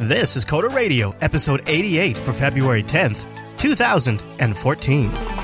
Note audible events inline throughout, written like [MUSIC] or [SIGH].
This is Coder Radio, episode 88 for February 10th, 2014.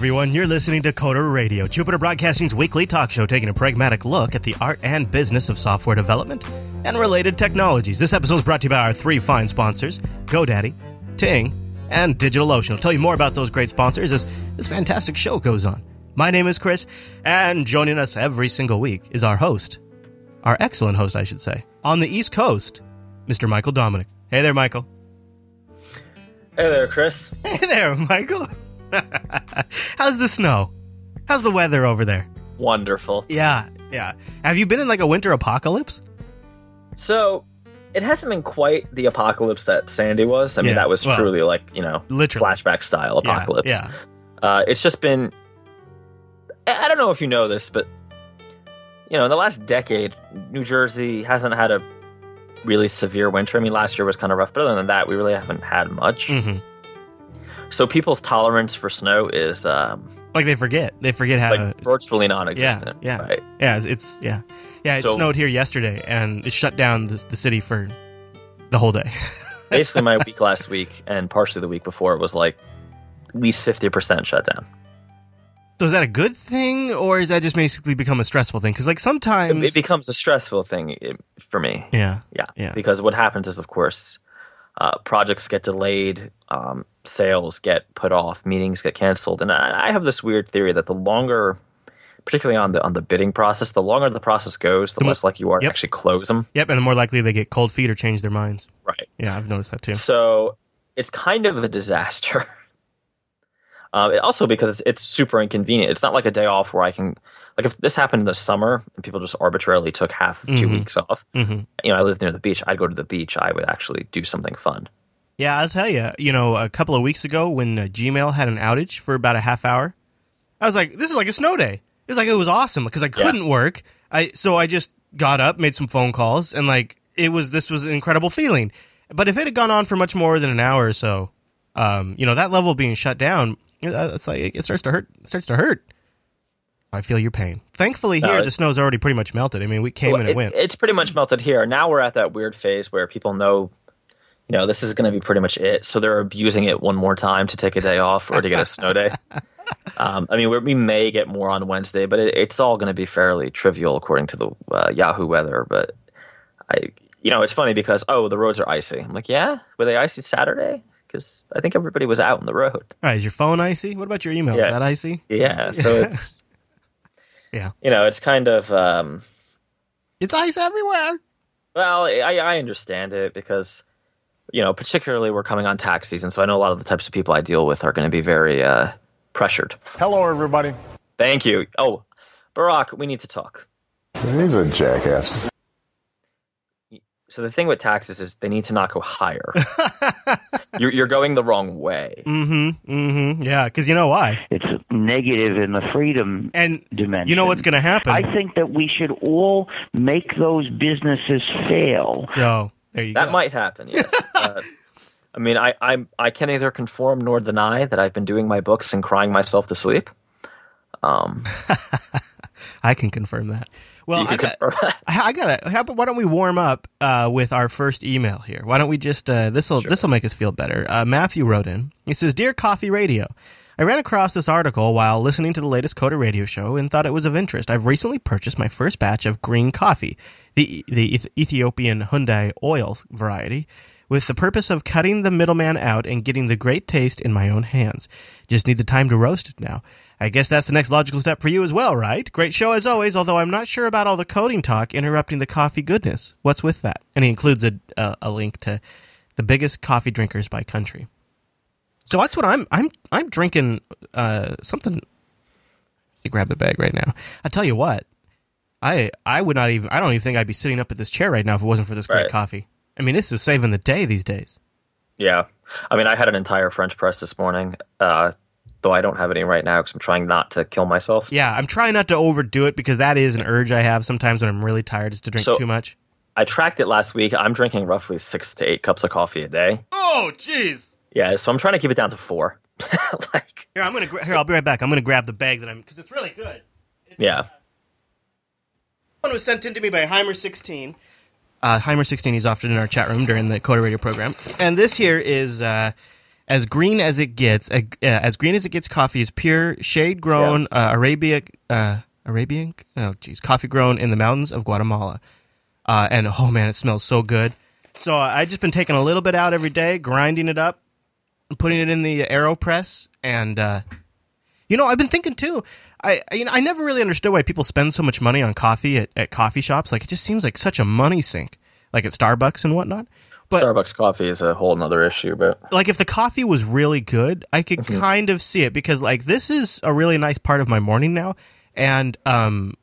Everyone. You're listening to Coder Radio, Jupiter Broadcasting's weekly talk show taking a pragmatic look at the art and business of software development and related technologies. This episode is brought to you by our three fine sponsors GoDaddy, Ting, and DigitalOcean. I'll tell you more about those great sponsors as this fantastic show goes on. My name is Chris, and joining us every single week is our host, our excellent host, I should say, on the East Coast, Mr. Michael Dominic. Hey there, Michael. Hey there, Chris. Hey there, Michael. [LAUGHS] How's the snow? How's the weather over there? Wonderful. Yeah, yeah. Have you been in like a winter apocalypse? So, it hasn't been quite the apocalypse that Sandy was. I mean, Yeah, that was well, truly like, you know, Literally. flashback style apocalypse. Yeah. Uh, it's just been. I don't know if you know this, but, you know, in the last decade, New Jersey hasn't had a really severe winter. I mean, last year was kind of rough, but other than that, we really haven't had much. hmm So, people's tolerance for snow is um, Like they forget. They forget how. like to, virtually non existent. yeah. Right? yeah, it's, it's yeah, yeah. It So- snowed here yesterday, and it shut down the, the city for the whole day. [LAUGHS] basically my week last week and partially the week before was like at least 50% shut down so is that a good thing, or is that just basically become a stressful thing? Because like sometimes, it becomes a stressful thing for me yeah, yeah, Yeah. because what happens is of course uh, projects get delayed um, sales get put off meetings get canceled and I, I have this weird theory that the longer particularly on the on the bidding process the longer the process goes the, The less likely you are Yep. to actually close them yep, and the more likely they get cold feet or change their minds. right Yeah, I've noticed that too. So it's kind of a disaster. [LAUGHS] Um, also because it's, it's super inconvenient. It's not like a day off where I can, like, if this happened in the summer and people just arbitrarily took half of 2 Mhm. weeks off. hmm You know, I live near the beach. I'd go to the beach. I would actually do something fun. Yeah, I'll tell you. You know, a couple of weeks ago when uh, Gmail had an outage for about a half hour, I was like, "This is like a snow day." It was like it was awesome because I couldn't work. I so I just got up, made some phone calls, and like it was this was an incredible feeling. But if it had gone on for much more than an hour or so, um, you know, that level being shut down, it's like it starts to hurt. It starts to hurt. I feel your pain. Thankfully, here the snow's already pretty much melted. I mean, we came Well, and it, it- went. It's pretty much melted here. Now we're at that weird phase where people know, you know, this is going to be pretty much it. So they're abusing it one more time to take a day off or to get a snow day. [LAUGHS] Um, I mean, we're, we may get more on Wednesday, but it, it's all going to be fairly trivial according to the uh, Yahoo weather. But I, you know, it's funny because oh, the roads are icy. I'm like, yeah, were they icy Saturday? Because I think everybody was out on the road. All right, is your phone icy? What about your email? Is that icy? Yeah, so [LAUGHS] it's Yeah. you know, it's kind of. Um, It's ice everywhere. Well, I, I understand it because, you know, particularly we're coming on tax season, so I know a lot of the types of people I deal with are going to be very uh, pressured. Hello, everybody. Thank you. Oh, Barack, we need to talk. He's a jackass. So the thing with taxes is they need to not go higher. [LAUGHS] you're, you're going the wrong way. Mm-hmm. Mm-hmm. Yeah, because you know why? it's negative in the freedom And dimension. you know what's going to happen? I think that we should all make those businesses fail. oh, there you That go. might happen. Yes. [LAUGHS] uh, I mean, I I'm, I can neither conform nor deny that I've been doing my books and crying myself to sleep. Um, [LAUGHS] I can confirm that. Well, I got. I [LAUGHS] I gotta. How about why don't we warm up uh, with our first email here? Why don't we just uh, this will this will make us feel better. Uh, Matthew wrote in. He says, "Dear Coffee Radio." I ran across this article while listening to the latest Coder Radio show and thought it was of interest. I've recently purchased my first batch of green coffee, the the Ethiopian Hyundai oil variety, with the purpose of cutting the middleman out and getting the great taste in my own hands. Just need the time to roast it now. I guess that's the next logical step for you as well, right? Great show as always, although I'm not sure about all the coding talk interrupting the coffee goodness. What's with that? And he includes a, a, a link to the biggest coffee drinkers by country. So that's what I'm I'm I'm drinking uh, something. You grab the bag right now. I tell you what, I I would not even I don't even think I'd be sitting up at this chair right now if it wasn't for this great Right. coffee. I mean, this is saving the day these days. Yeah. I mean, I had an entire French press this morning. Uh, though I don't have any right now because I'm trying not to kill myself. Yeah, I'm trying not to overdo it because that is an urge I have sometimes when I'm really tired is to drink So- too much. I tracked it last week. I'm drinking roughly six to eight cups of coffee a day. Oh, jeez. Yeah, so I'm trying to keep it down to four. [LAUGHS] like, Here, I'm gonna gra- here. I'll be right back. I'm gonna grab the bag that I'm because it's really good. yeah. One was sent in to me by Heimer16. Uh, Heimer16, he's often in our chat room during the Coder Radio program. And this here is uh, as green as it gets. Uh, as green as it gets coffee is pure, shade grown, uh, Arabia, uh, Arabian, oh geez, coffee grown in the mountains of Guatemala. Uh, and oh man, it smells so good. So uh, I just been taking a little bit out every day, grinding it up, putting it in the AeroPress, and uh, you know, I've been thinking too. I I- you know I never really understood why people spend so much money on coffee at, at coffee shops. Like it just seems like such a money sink, like at Starbucks and whatnot. But Starbucks coffee is a whole nother issue, but like if the coffee was really good, I could kind of see it because like this is a really nice part of my morning now. And um,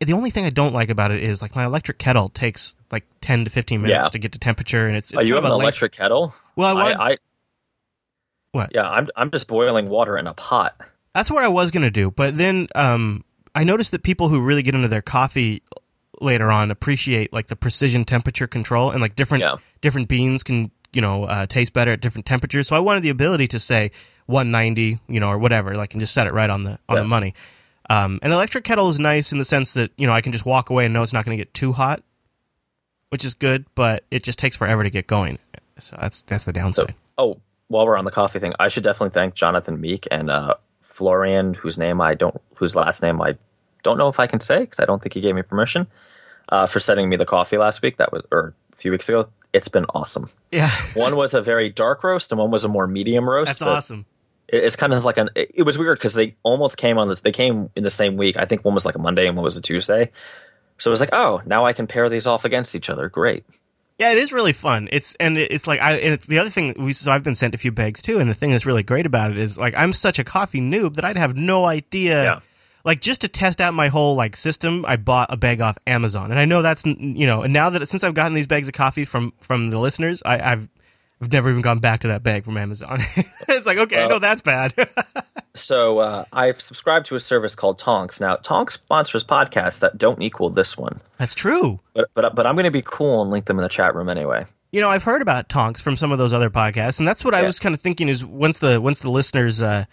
the only thing I don't like about it is like my electric kettle takes like ten to fifteen minutes Yeah. to get to temperature, and it's, it's Are you have an length- electric kettle? Well, I wanted- I, I What? Yeah, I'm I'm just boiling water in a pot. That's what I was gonna do, but then um, I noticed that people who really get into their coffee later on appreciate like the precision temperature control and like different Yeah. different beans can you know uh, taste better at different temperatures. So I wanted the ability to say 190, you know, or whatever, like and just set it right on the on the money. Um, an electric kettle is nice in the sense that you know I can just walk away and know it's not going to get too hot, which is good, but it just takes forever to get going. So that's that's the So, downside. oh, while we're on the coffee thing, I should definitely thank Jonathan Meek and uh, Florian, whose name I don't, whose last name I don't know if I can say because I don't think he gave me permission uh, for sending me the coffee last week. That was or a few weeks ago. It's been awesome. yeah, [LAUGHS] One was a very dark roast, and one was a more medium roast. that's awesome. it- It's kind of like an. It, it was weird because they almost came on this. They came in the same week. I think one was like a Monday and one was a Tuesday. So it was like, oh, now I can pair these off against each other. Great. Yeah, it is really fun. It's and it's like I and it's the other thing we so I've been sent a few bags too, and the thing that's really great about it is like I'm such a coffee noob that I'd have no idea. Yeah. Like just to test out my whole like system, I bought a bag off Amazon, and I know that's you know, and now that since I've gotten these bags of coffee from from the listeners, I, I've I've never even gone back to that bag from Amazon. [LAUGHS] it's like okay, I know that's bad. [LAUGHS] So uh, I've subscribed to a service called Tonx. Now Tonx sponsors podcasts that don't equal this one, that's true. but but but I'm going to be cool and link them in the chat room anyway. You know, I've heard about Tonx from some of those other podcasts, and that's what I was kind of thinking is once the once the listeners uh,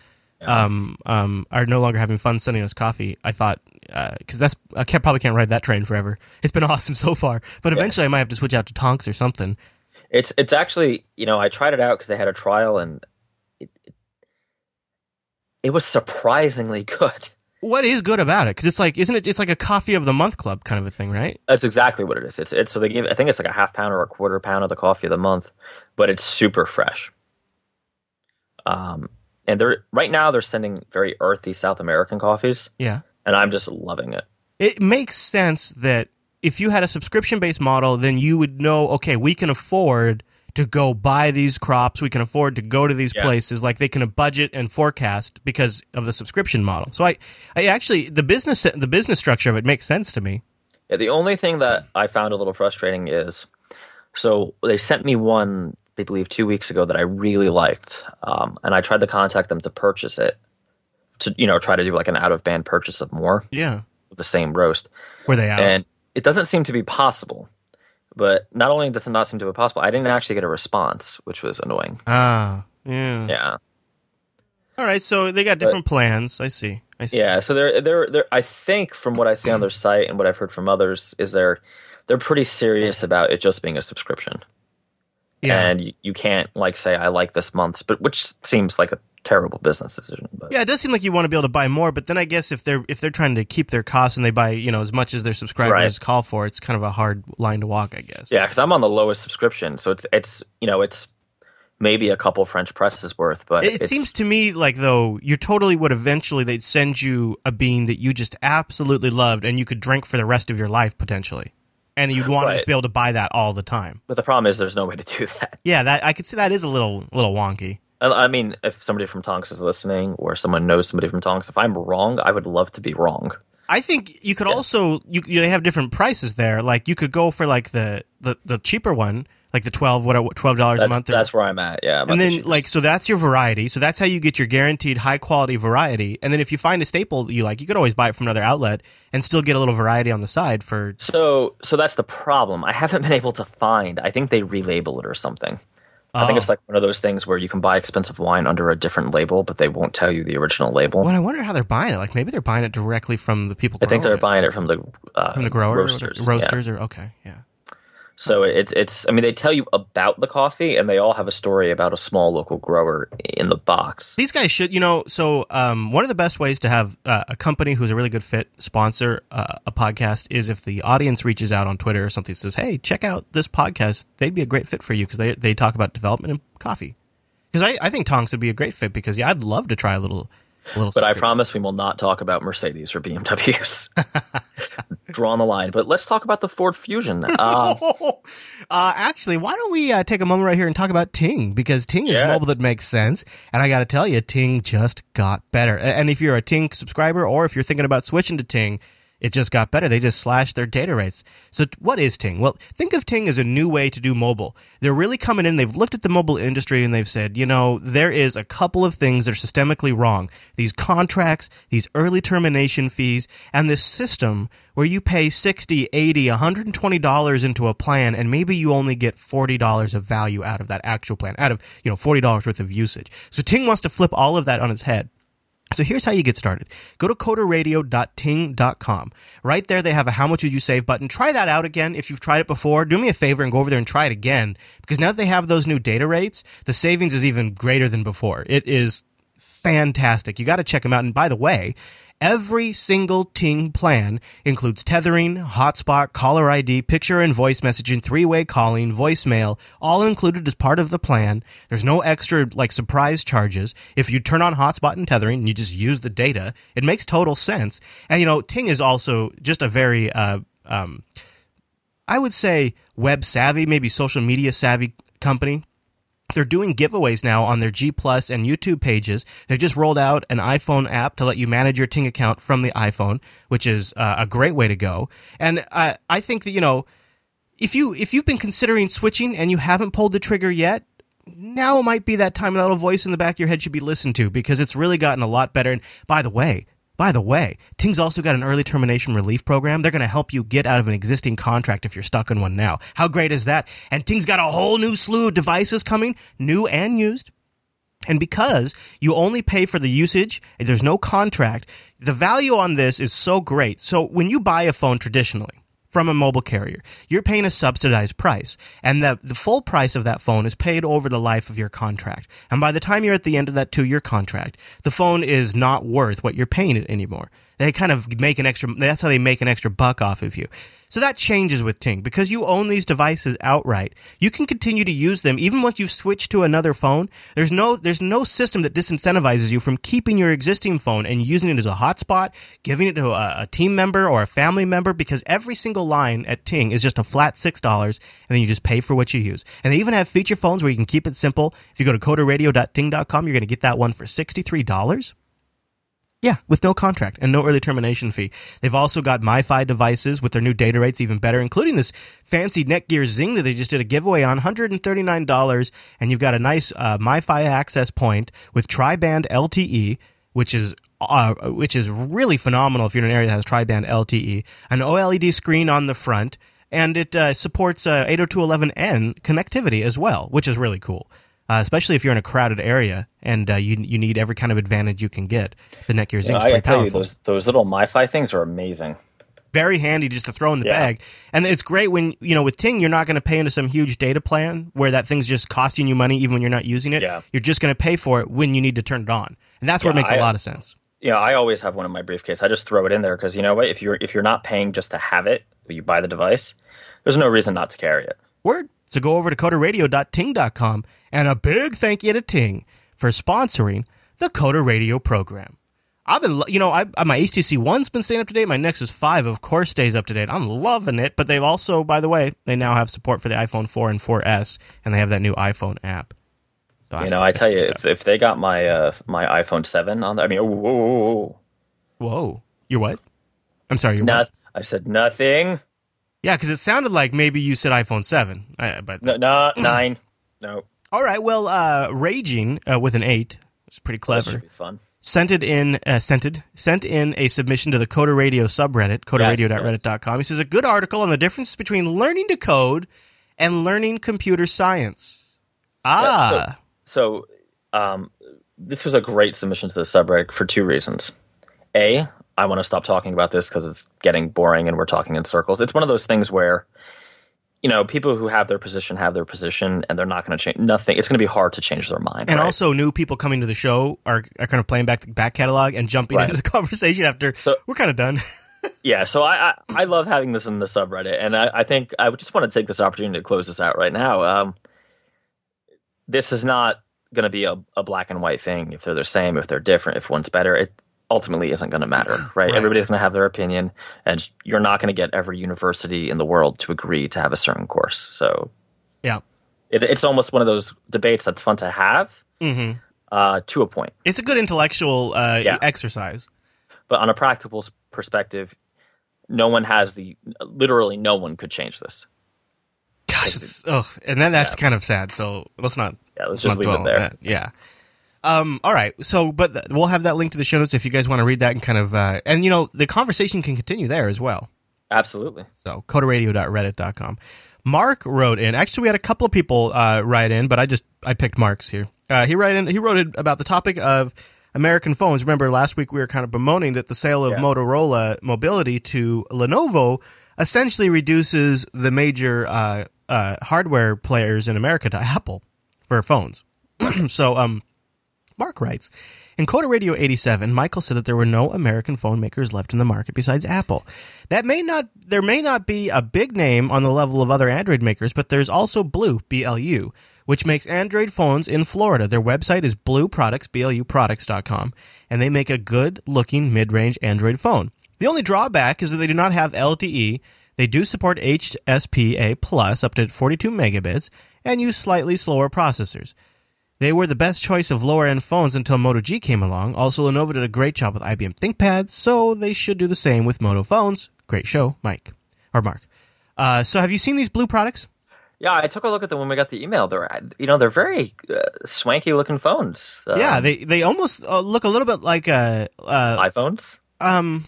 um, um, are no longer having fun sending us coffee, I thought because that's I can't probably can't ride that train forever. [LAUGHS] It's been awesome so far, but eventually I might have to switch out to Tonx or something. It's it's actually you know I tried it out because they had a trial and it, it it was surprisingly [LAUGHS] good. What is good about it? Because it's like, isn't it? It's like a coffee of the month club kind of a thing, right? That's exactly what it is. It's it's so they give I think it's like a half pound or a quarter pound of the coffee of the month, but it's super fresh. Um, and they're right now they're sending very earthy South American coffees, Yeah. and I'm just loving it. It makes sense that if you had a subscription based model, then you would know, okay, we can afford to go buy these crops. We can afford to go to these Yeah. places. Like they can budget and forecast because of the subscription model. So I, I actually the business the business structure of it makes sense to me. Yeah, the only thing that I found a little frustrating is so they sent me one, I believe, two weeks ago that I really liked, um, and I tried to contact them to purchase it, to you know try to do like an out of band purchase of more Yeah. of the same roast, Were they out? and it doesn't seem to be possible. But not only does it not seem to be possible, I didn't actually get a response, which was annoying. ah. Yeah. Yeah, All right. So they got different plans. I see. I see. yeah. So they're they're they're. I think from what I see on their [CLEARS THROAT] site and what I've heard from others is they're they're pretty serious about it just being a subscription. Yeah. and you, you can't like say I like this month's, but which seems like a terrible business decision. But Yeah, it does seem like you want to be able to buy more, but then I guess if they're if they're trying to keep their costs and they buy you know as much as their subscribers Right. call for, it's kind of a hard line to walk, I guess. yeah, because I'm on the lowest subscription, so it's it's you know it's maybe a couple French presses worth, but It, it seems to me like though you totally would eventually they'd send you a bean that you just absolutely loved and you could drink for the rest of your life potentially, and you'd want to just be able to buy that all the time. But the problem is there's no way to do [LAUGHS] that. Yeah, that I could see that is a little little wonky. I I mean, if somebody from Tonx is listening, or someone knows somebody from Tonx, if I'm wrong, I would love to be wrong. I think you could also you they have different prices there. Like you could go for like the the, the cheaper one, like the twelve what twelve dollars a month. or- that's where I'm at. Yeah. I'm and then like so that's your variety. So that's how you get your guaranteed high quality variety. And then if you find a staple that you like, you could always buy it from another outlet and still get a little variety on the side for So, so that's the problem. I haven't been able to find. I think they relabel it or something. I think Oh. it's like one of those things where you can buy expensive wine under a different label, but they won't tell you the original label. Well, I wonder how they're buying it. Like maybe they're buying it directly from the people. I think they're it. buying it from the uh, from the grower roasters. or yeah. roasters or okay, yeah. So it's it's. I mean, they tell you about the coffee, and they all have a story about a small local grower in the box. These guys should, you know. So um, one of the best ways to have uh, a company who's a really good fit sponsor uh, a podcast is if the audience reaches out on Twitter or something says, "Hey, check out this podcast. They'd be a great fit for you because they they talk about development and coffee." Because I, I think Tonx would be a great fit because yeah, I'd love to try a little But I promise we will not talk about Mercedes or BMWs. [LAUGHS] Draw on the line. But let's talk about the Ford Fusion. Um, [LAUGHS] uh, actually, why don't we uh, take a moment right here and talk about Ting because Ting is Yes. mobile that makes sense, and I got to tell you, Ting just got better. And if you're a Ting subscriber or if you're thinking about switching to Ting, it just got better. They just slashed their data rates. So, what is Ting? Well, think of Ting as a new way to do mobile. They're really coming in. They've looked at the mobile industry and they've said, you know, there is a couple of things that are systemically wrong. These contracts, these early termination fees, and this system where you pay 60, 80, 120 dollars into a plan and maybe you only get 40 dollars of value out of that actual plan, out of, you know, 40 dollars worth of usage. So Ting wants to flip all of that on its head. So here's how you get started. Go to coderradio.ting.com. Right there, they have a how much would you save button. Try that out again if you've tried it before. Do me a favor and go over there and try it again because now that they have those new data rates, the savings is even greater than before. It is fantastic. You got to check them out. And by the way, every single Ting plan includes tethering, hotspot, caller ID, picture and voice messaging, three-way calling, voicemail, all included as part of the plan. There's no extra like surprise charges. If you turn on hotspot and tethering and you just use the data, it makes total sense. And you know, Ting is also just a very uh, um, I would say web savvy, maybe social media savvy company. They're doing giveaways now on their G Plus and YouTube pages. They've just rolled out an iPhone app to let you manage your Ting account from the iPhone, which is uh, a great way to go. And I, I think that you know, if you if you've been considering switching and you haven't pulled the trigger yet, now might be that time. That little voice in the back of your head should be listened to because it's really gotten a lot better. And by the way, by the way, Ting's also got an early termination relief program. They're going to help you get out of an existing contract if you're stuck in one now. How great is that? And Ting's got a whole new slew of devices coming, new and used. And because you only pay for the usage, there's no contract, the value on this is so great. So when you buy a phone traditionally from a mobile carrier, you're paying a subsidized price. And the, the full price of that phone is paid over the life of your contract. And by the time you're at the end of that two year contract, the phone is not worth what you're paying it anymore. They kind of make an extra, that's how they make an extra buck off of you. So that changes with Ting. Because you own these devices outright, you can continue to use them even once you've switched to another phone. There's no, there's no system that disincentivizes you from keeping your existing phone and using it as a hotspot, giving it to a, a team member or a family member because every single line at Ting is just a flat $6 and then you just pay for what you use. And they even have feature phones where you can keep it simple. If you go to coderradio.ting.com, you're going to get that one for $63. Yeah, with no contract and no early termination fee. They've also got MiFi devices with their new data rates even better, including this fancy Netgear Zing that they just did a giveaway on, $139. And you've got a nice uh, MiFi access point with tri-band LTE, which is uh, which is really phenomenal if you're in an area that has tri-band LTE, an OLED screen on the front, and it uh, supports uh, 802.11n connectivity as well, which is really cool. Uh, especially if you're in a crowded area and uh, you you need every kind of advantage you can get. The Netgear Zing know, is pretty gotta you, powerful. those those little MiFi things are amazing. Very handy just to throw in the Yeah. bag. And it's great when, you know, with Ting, you're not going to pay into some huge data plan where that thing's just costing you money even when you're not using it. Yeah. You're just going to pay for it when you need to turn it on. And that's where it makes a I- lot of sense. Yeah, I always have one in my briefcase. I just throw it in there because you know what? If you're if you're not paying just to have it, you buy the device, there's no reason not to carry it. Word. So go over to coderradio.ting.com and a big thank you to Ting for sponsoring the Coder Radio program. I've been, you know, I, my HTC One's been staying up to date. My Nexus 5, of course, stays up to date. I'm loving it. But they've also, by the way, they now have support for the iPhone 4 and 4S, and they have that new iPhone app. So You know, I tell you, if, if they got my uh, my iPhone seven on there, I mean, oh, whoa, whoa, whoa, whoa. You're what? I'm sorry, you're Not, what? I said nothing. Yeah, because it sounded like maybe you said iPhone seven. I, but No, no nine. [CLEARS THROAT] No, all right, well, uh, raging uh, with an eight. It's pretty that clever. be fun. sent it in uh, sent in a submission to the Coder Radio subreddit, coderradio.reddit.com. He says a good article on the difference between learning to code and learning computer science. Ah, So, um, this was a great submission to the subreddit for two reasons. A, I want to stop talking about this because it's getting boring and we're talking in circles. It's one of those things where, you know, people who have their position have their position and they're not going to change nothing. It's going to be hard to change their mind. and right? also new people coming to the show are, are kind of playing back the back catalog and jumping Right. into the [LAUGHS] conversation after So- we're kind of done. [LAUGHS] yeah, so I, I I love having this in the subreddit, and I, I think I just want to take this opportunity to close this out right now. Um, this is not going to be a, a black and white thing. If they're the same, if they're different, if one's better, it ultimately isn't going to matter, [LAUGHS] right? Right. Everybody's going to have their opinion, and you're not going to get every university in the world to agree to have a certain course. So yeah. it, it's almost one of those debates that's fun to have hmm uh, to a point. It's a good intellectual uh, Yeah. exercise. But on a practical perspective, no one has the literally no one could change this. Gosh, it's, oh, and then that's kind of sad. So let's not. Yeah, let's not just leave it there. Yeah. Um. All right. So, but th- we'll have that link to the show notes if you guys want to read that and kind of, uh, and you know, the conversation can continue there as well. Absolutely. So, coderradio.reddit.com. Mark wrote in. Actually, we had a couple of people uh, write in, but I just I picked Mark's here. Uh, he write in. He wrote it about the topic of American phones. Remember last week we were kind of bemoaning that the sale of Yeah. Motorola Mobility to Lenovo essentially reduces the major uh, uh, hardware players in America to Apple for phones. [CLEARS THROAT] so, um, Mark writes In Coder Radio 87, Michael said that there were no American phone makers left in the market besides Apple. That may not there may not be a big name on the level of other Android makers, but there's also Blue, BLU, which makes Android phones in Florida. Their website is Blue Products, BLUproducts.com, and they make a good looking mid range Android phone. The only drawback is that they do not have LTE. They do support HSPA plus up to 42 megabits and use slightly slower processors. They were the best choice of lower end phones until Moto G came along. Also, Lenovo did a great job with IBM ThinkPads, so they should do the same with Moto phones. Great show, Mike or Mark. Uh, so, have you seen these blue products? Yeah, I took a look at them when we got the email. They're you know they're very uh, swanky looking phones. Uh, yeah, they they almost uh, look a little bit like uh, uh iPhones. um.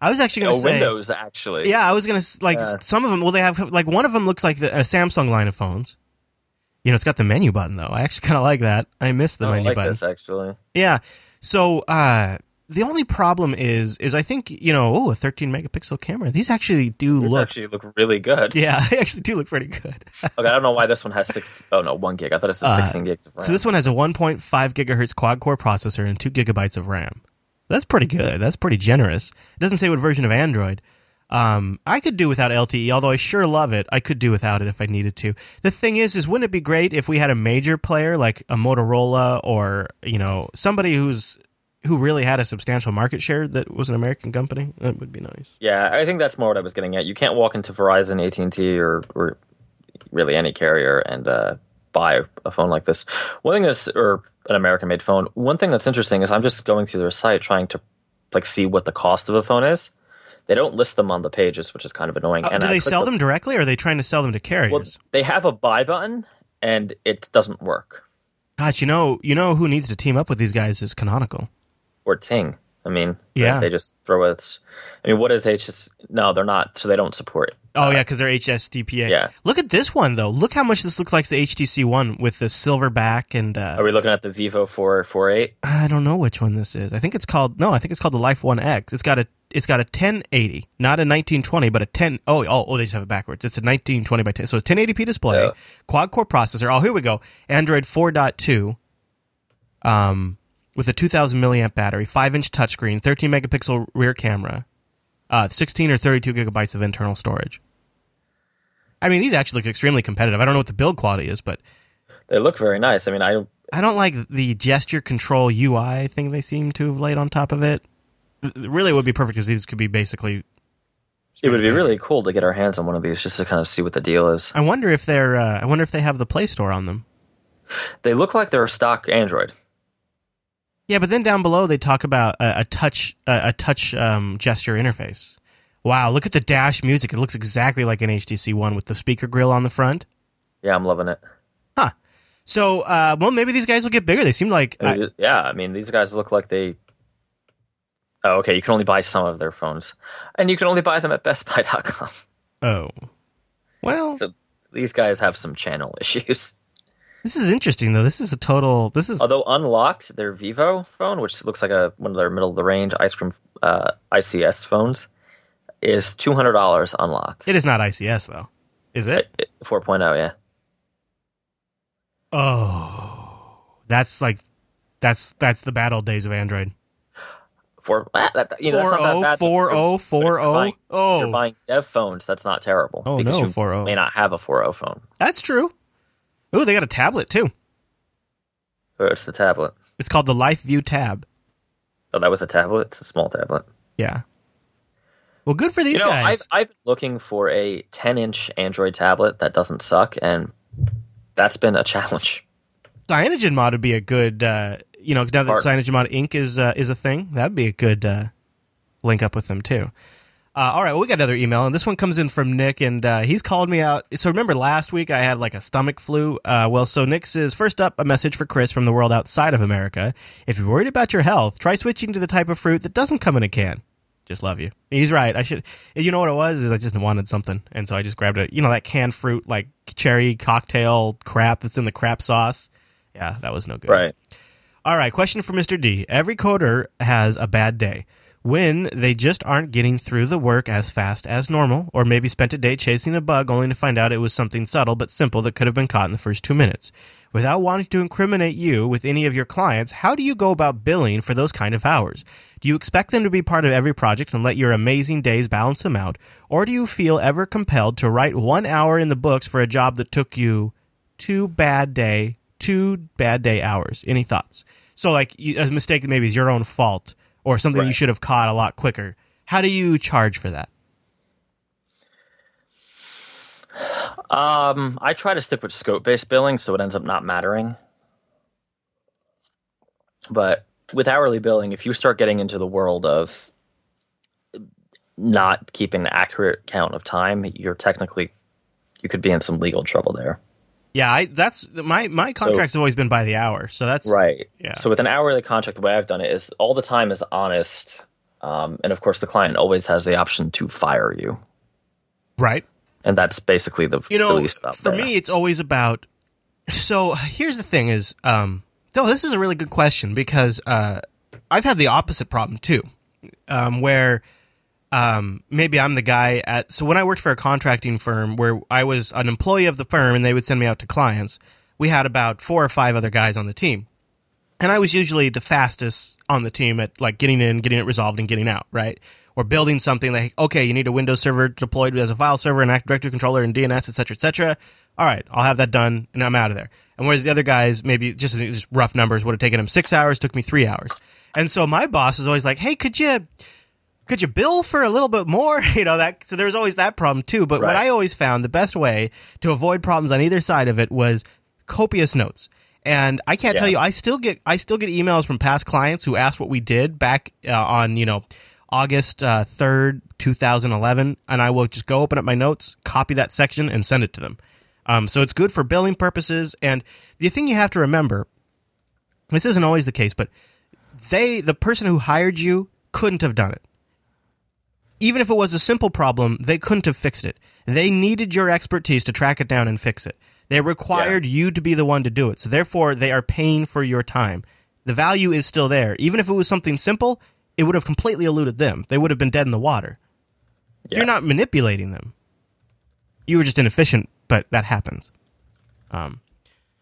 I was actually going Oh, to say Windows actually. Yeah, I was gonna s- like some of them. Well, they have like one of them looks like the a Samsung line of phones. You know, it's got the menu button though. I actually [LAUGHS] kind of like that. I miss the I menu like button. this actually. Yeah. So uh, the only problem is is I think you know oh a 13 megapixel camera. These actually do These look. actually look really good. yeah, [LAUGHS] they actually do look pretty good. [LAUGHS] Okay, I don't know why this one has six. Oh no, one gig. I thought it was Uh, 16 gigs of RAM. So this one has a 1.5 gigahertz quad core processor and two gigabytes of RAM. That's pretty good. That's pretty generous. It doesn't say what version of Android. Um, I could do without LTE, although I sure love it. I could do without it if I needed to. The thing is, is wouldn't it be great if we had a major player like a Motorola or you know somebody who's who really had a substantial market share that was an American company? That would be nice. Yeah, I think that's more what I was getting at. You can't walk into Verizon, AT and T, or or really any carrier and uh, buy a phone like this. One thing that's or an American-made phone. One thing that's interesting is I'm just going through their site trying to like see what the cost of a phone is. They don't list them on the pages, which is kind of annoying. Uh, And do I they sell the- them directly, or are they trying to sell them to carriers? Well, they have a buy button, and it doesn't work. God, you know, you know who needs to team up with these guys is Canonical. Or Ting. I mean, Yeah. they just throw it. I mean, what is HS? No, they're not. So they don't support. Oh yeah, because they're HSDPA. Yeah. Look at this one though. Look how much this looks like the HTC one with the silver back and uh, Are we looking at the Vivo four four eight? I don't know which one this is. I think it's called no. I think it's called the Life One X. It's got a it's got a 1080, not a 1920, but a 10. Oh oh oh, they just have it backwards. It's a 1920 by 10. So it's 1080p display, Yeah. quad core processor. Oh here we go. Android 4.2. Um, with a 2000 milliamp battery, five inch touchscreen, 13 megapixel rear camera, uh, 16 or 32 gigabytes of internal storage. I mean, these actually look extremely competitive. I don't know what the build quality is, but They look very nice. I mean, I I don't like the gesture control UI thing they seem to have laid on top of it. It really would be perfect because these could be basically. it would be really cool to get our hands on one of these just to kind of see what the deal is. I wonder if they're. Uh, I wonder if they have the Play Store on them. They look like they're a stock Android. Yeah, but then down below they talk about a, a touch a, a touch um, gesture interface. Wow, look at the dash music. It looks exactly like an HTC One with the speaker grill on the front. Yeah, I'm loving it. Huh. So, uh, well, maybe these guys will get bigger. They seem like I- yeah, I mean, these guys look like they. Oh, okay. You can only buy some of their phones, and you can only buy them at BestBuy.com. oh, well, So these guys have some channel [LAUGHS] issues. this is interesting though. This is a total. This is Although unlocked, their Vivo phone, which looks like a one of their middle of the range ice cream uh, ICS phones, is two hundred dollars unlocked. it is not ICS though, is it? Four oh, yeah. Oh, that's like that's that's the bad old days of Android. Four, that, you know, that's Four not that oh bad, four oh four you're oh. buying- if you're Oh, buying dev phones, that's not terrible. Oh, because no, you 4.0. may not have a 4.0 phone. that's true. Oh, they got a tablet too. It's the tablet. It's called the Life View Tab. Oh, that was a tablet. It's a small tablet. Yeah. Well, good for these you know, guys. I've, I've been looking for a 10 inch Android tablet that doesn't suck, and that's been a [LAUGHS] challenge. Cyanogen Mod would be a good, uh, you know, now that Part- Cyanogen Mod Inc. is uh, is a thing, that'd be a good uh, link up with them too. Uh, all right, well, we got another email, and this one comes in from Nick, and uh, he's called me out. So remember last week I had like a stomach flu. Uh, well, so Nick says first up, a message for Chris from the world outside of America. If you're worried about your health, try switching to the type of fruit that doesn't come in a can. Just love you. He's right. I should. You know what it was? Is I just wanted something, and so I just grabbed it. You know that canned fruit, like cherry cocktail crap that's in the crap sauce. Yeah, that was no good. Right. All right, question for Mr. D. Every coder has a bad day. When they just aren't getting through the work as fast as normal, or maybe spent a day chasing a bug only to find out it was something subtle but simple that could have been caught in the first two minutes. Without wanting to incriminate you with any of your clients, how do you go about billing for those kind of hours? Do you expect them to be part of every project and let your amazing days balance them out? Or do you feel ever compelled to write one hour in the books for a job that took you two bad day, two bad day hours. Any thoughts? So, like you, a mistake that maybe is your own fault or something you should have caught a lot quicker. How do you charge for that? Um, I try to stick with scope based billing so it ends up not mattering. But with hourly billing, if you start getting into the world of not keeping an accurate count of time, you're technically you could be in some legal trouble there. Yeah, I, that's my my contract's have always been by the hour, so that's Right. Yeah. So with an hourly contract, the way I've done it is all the time is honest, um, and of course the client always has the option to fire you, right. and that's basically the You know, for there. me, it's always about. So here's the thing: is um, though this is a really good question because uh, I've had the opposite problem too, um, where um, maybe I'm the guy at. So when I worked for a contracting firm where I was an employee of the firm and they would send me out to clients, we had about four or five other guys on the team. And I was usually the fastest on the team at like getting in, getting it resolved, and getting out, right? Or building something like, okay, you need a Windows server deployed as a file server and Active Directory controller and DNS, et cetera, et cetera. All right, I'll have that done and I'm out of there. And whereas the other guys, maybe just, just rough numbers, would have taken them six hours, took me three hours. And so my boss is always like, hey, could you, could you bill for a little bit more? [LAUGHS] You know, that, so there's always that problem too. But what I always found the best way to avoid problems on either side of it was copious notes. And I can't tell you, I still get I still get emails from past clients who asked what we did back uh, on you know August uh, third, two thousand eleven, and I will just go open up my notes, copy that section, and send it to them. Um, so it's good for billing purposes. And the thing you have to remember, this isn't always the case, but they the person who hired you couldn't have done it even if it was a simple problem, they couldn't have fixed it. They needed your expertise to track it down and fix it. They required you to be the one to do it. So therefore, they are paying for your time. The value is still there. Even if it was something simple, it would have completely eluded them. They would have been dead in the water. You're not manipulating them. You were just inefficient, but that happens. Um,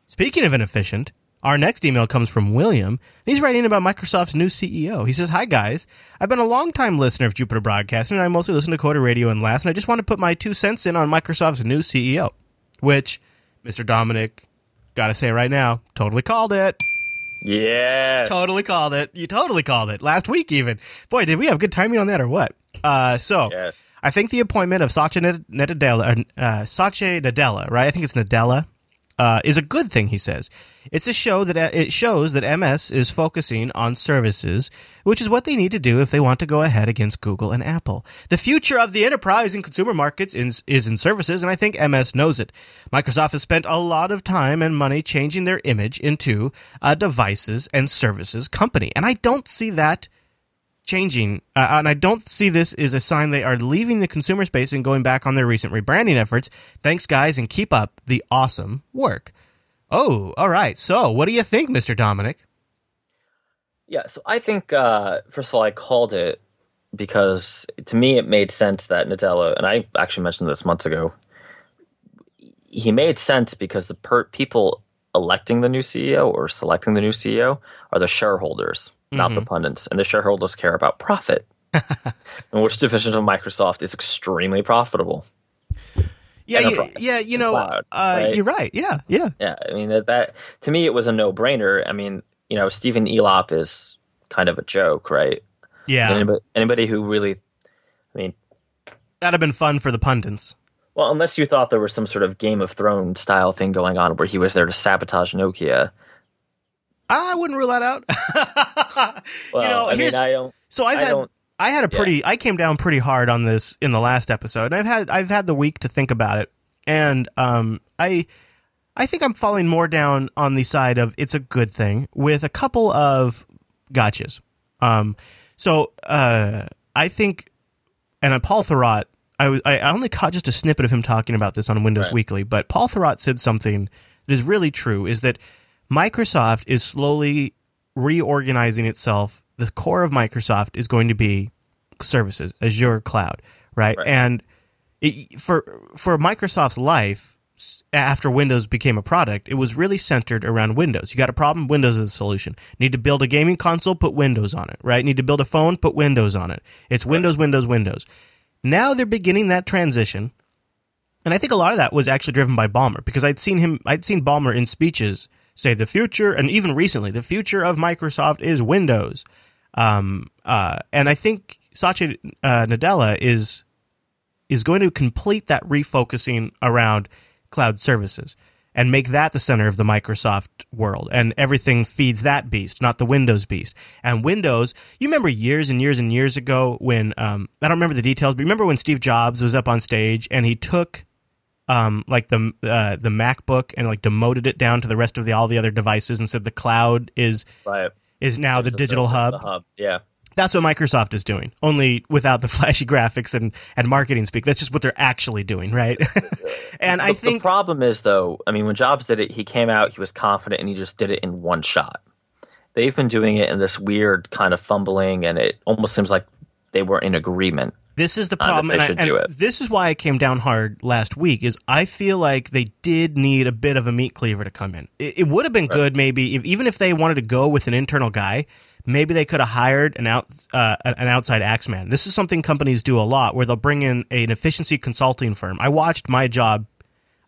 speaking of inefficient, our next email comes from William. He's writing about Microsoft's new CEO. He says, Hi, guys. I've been a long-time listener of Jupiter Broadcasting, and I mostly listen to Coder Radio and Last, and I just want to put my two cents in on Microsoft's new CEO, which, Mr. Dominic, gotta say right now, totally called it. yeah, Totally called it. You totally called it. Last week, even. Boy, did we have good timing on that or what? Uh, so, yes, I think the appointment of Satya Nadella, uh, Satya Nadella, right? I think it's Nadella, uh, is a good thing. He says it's a show that uh, it shows that MS is focusing on services, which is what they need to do if they want to go ahead against Google and Apple. The future of the enterprise and consumer markets is, is in services, and I think MS knows it. Microsoft has spent a lot of time and money changing their image into a devices and services company, and I don't see that changing. Uh, and I don't see this as a sign they are leaving the consumer space and going back on their recent rebranding efforts. Thanks, guys, and keep up the awesome work. Oh, all right. So, what do you think, Mr. Dominic? Yeah, so I think uh, first of all, I called it because to me it made sense that Nadella, and I actually mentioned this months ago. He made sense because the per- people electing the new CEO or selecting the new CEO are the shareholders not the pundits. And the shareholders care about profit. [LAUGHS] and which division of Microsoft is extremely profitable? Yeah, you, yeah, you know, Cloud, uh, right? you're right. Yeah, yeah. Yeah, I mean that, that to me it was a no brainer. I mean, you know, Stephen Elop is kind of a joke, right? Yeah. Anybody, anybody who really, I mean, That'd have been fun for the pundits. well, unless you thought there was some sort of Game of Thrones style thing going on where he was there to sabotage Nokia. I wouldn't rule that out. Well, [LAUGHS] you know, I mean, I don't. so I've I had don't- I had a pretty I came down pretty hard on this in the last episode. And I've had I've had the week to think about it. And um I I think I'm falling more down on the side of it's a good thing with a couple of gotchas. Um so uh I think and uh, Paul Thurrott I was I only caught just a snippet of him talking about this on Windows Right. Weekly, but Paul Thurrott said something that is really true is that Microsoft is slowly reorganizing itself. The core of Microsoft is going to be services, Azure Cloud, right? Right. And it, for for Microsoft's life after Windows became a product, it was really centered around Windows. You got a problem, Windows is the solution. Need to build a gaming console, put Windows on it, right? Need to build a phone, put Windows on it. It's Windows, Windows, Windows. Now they're beginning that transition. And I think a lot of that was actually driven by Ballmer because I'd seen him, I'd seen Ballmer in speeches say the future, and even recently, the future of Microsoft is Windows. Um, uh, and I think Satya uh, Nadella is is going to complete that refocusing around cloud services and make that the center of the Microsoft world. And everything feeds that beast, not the Windows beast. And Windows, you remember years and years and years ago when, um, I don't remember the details, but remember when Steve Jobs was up on stage and he took um, like the uh, the MacBook and like demoted it down to the rest of the all the other devices and said the cloud is Right. is now the digital the- hub. The hub. Yeah. That's what Microsoft is doing, only without the [LAUGHS] flashy graphics and, and marketing speak. That's just what they're actually doing, right? [LAUGHS] and I think the problem is though. I mean, when Jobs did it, he came out, he was confident, and he just did it in one shot. They've been doing it in this weird kind of fumbling, and it almost seems like they were in agreement. This is the problem, and, I- and this is why I came down hard last week. Is I feel like they did need a bit of a meat cleaver to come in. It, it would have been good, maybe, if, even if they wanted to go with an internal guy. Maybe they could have hired an out uh, an outside axeman. This is something companies do a lot, where they'll bring in an efficiency consulting firm. I watched my job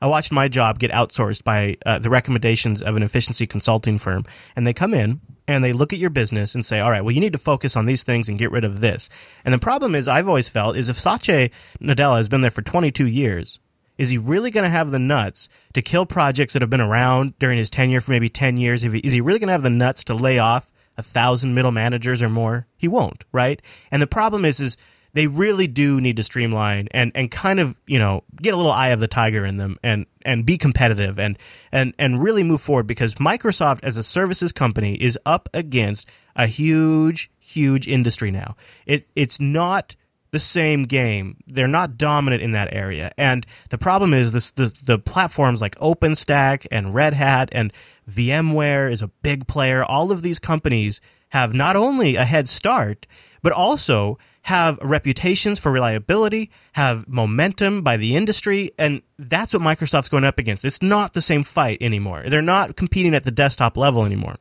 I watched my job get outsourced by uh, the recommendations of an efficiency consulting firm, and they come in and they look at your business and say, "All right, well, you need to focus on these things and get rid of this." And the problem is, I've always felt is if Satya Nadella has been there for 22 years, is he really going to have the nuts to kill projects that have been around during his tenure for maybe 10 years? Is he really going to have the nuts to lay off a thousand middle managers or more? He won't, right? And the problem is, is they really do need to streamline and, and kind of you know get a little eye of the tiger in them and and be competitive and and and really move forward because Microsoft as a services company is up against a huge huge industry now. It it's not the same game. They're not dominant in that area. And the problem is this the, the platforms like OpenStack and Red Hat and VMware is a big player. All of these companies have not only a head start, but also have reputations for reliability, have momentum by the industry, and that's what Microsoft's going up against. It's not the same fight anymore. They're not competing at the desktop level anymore.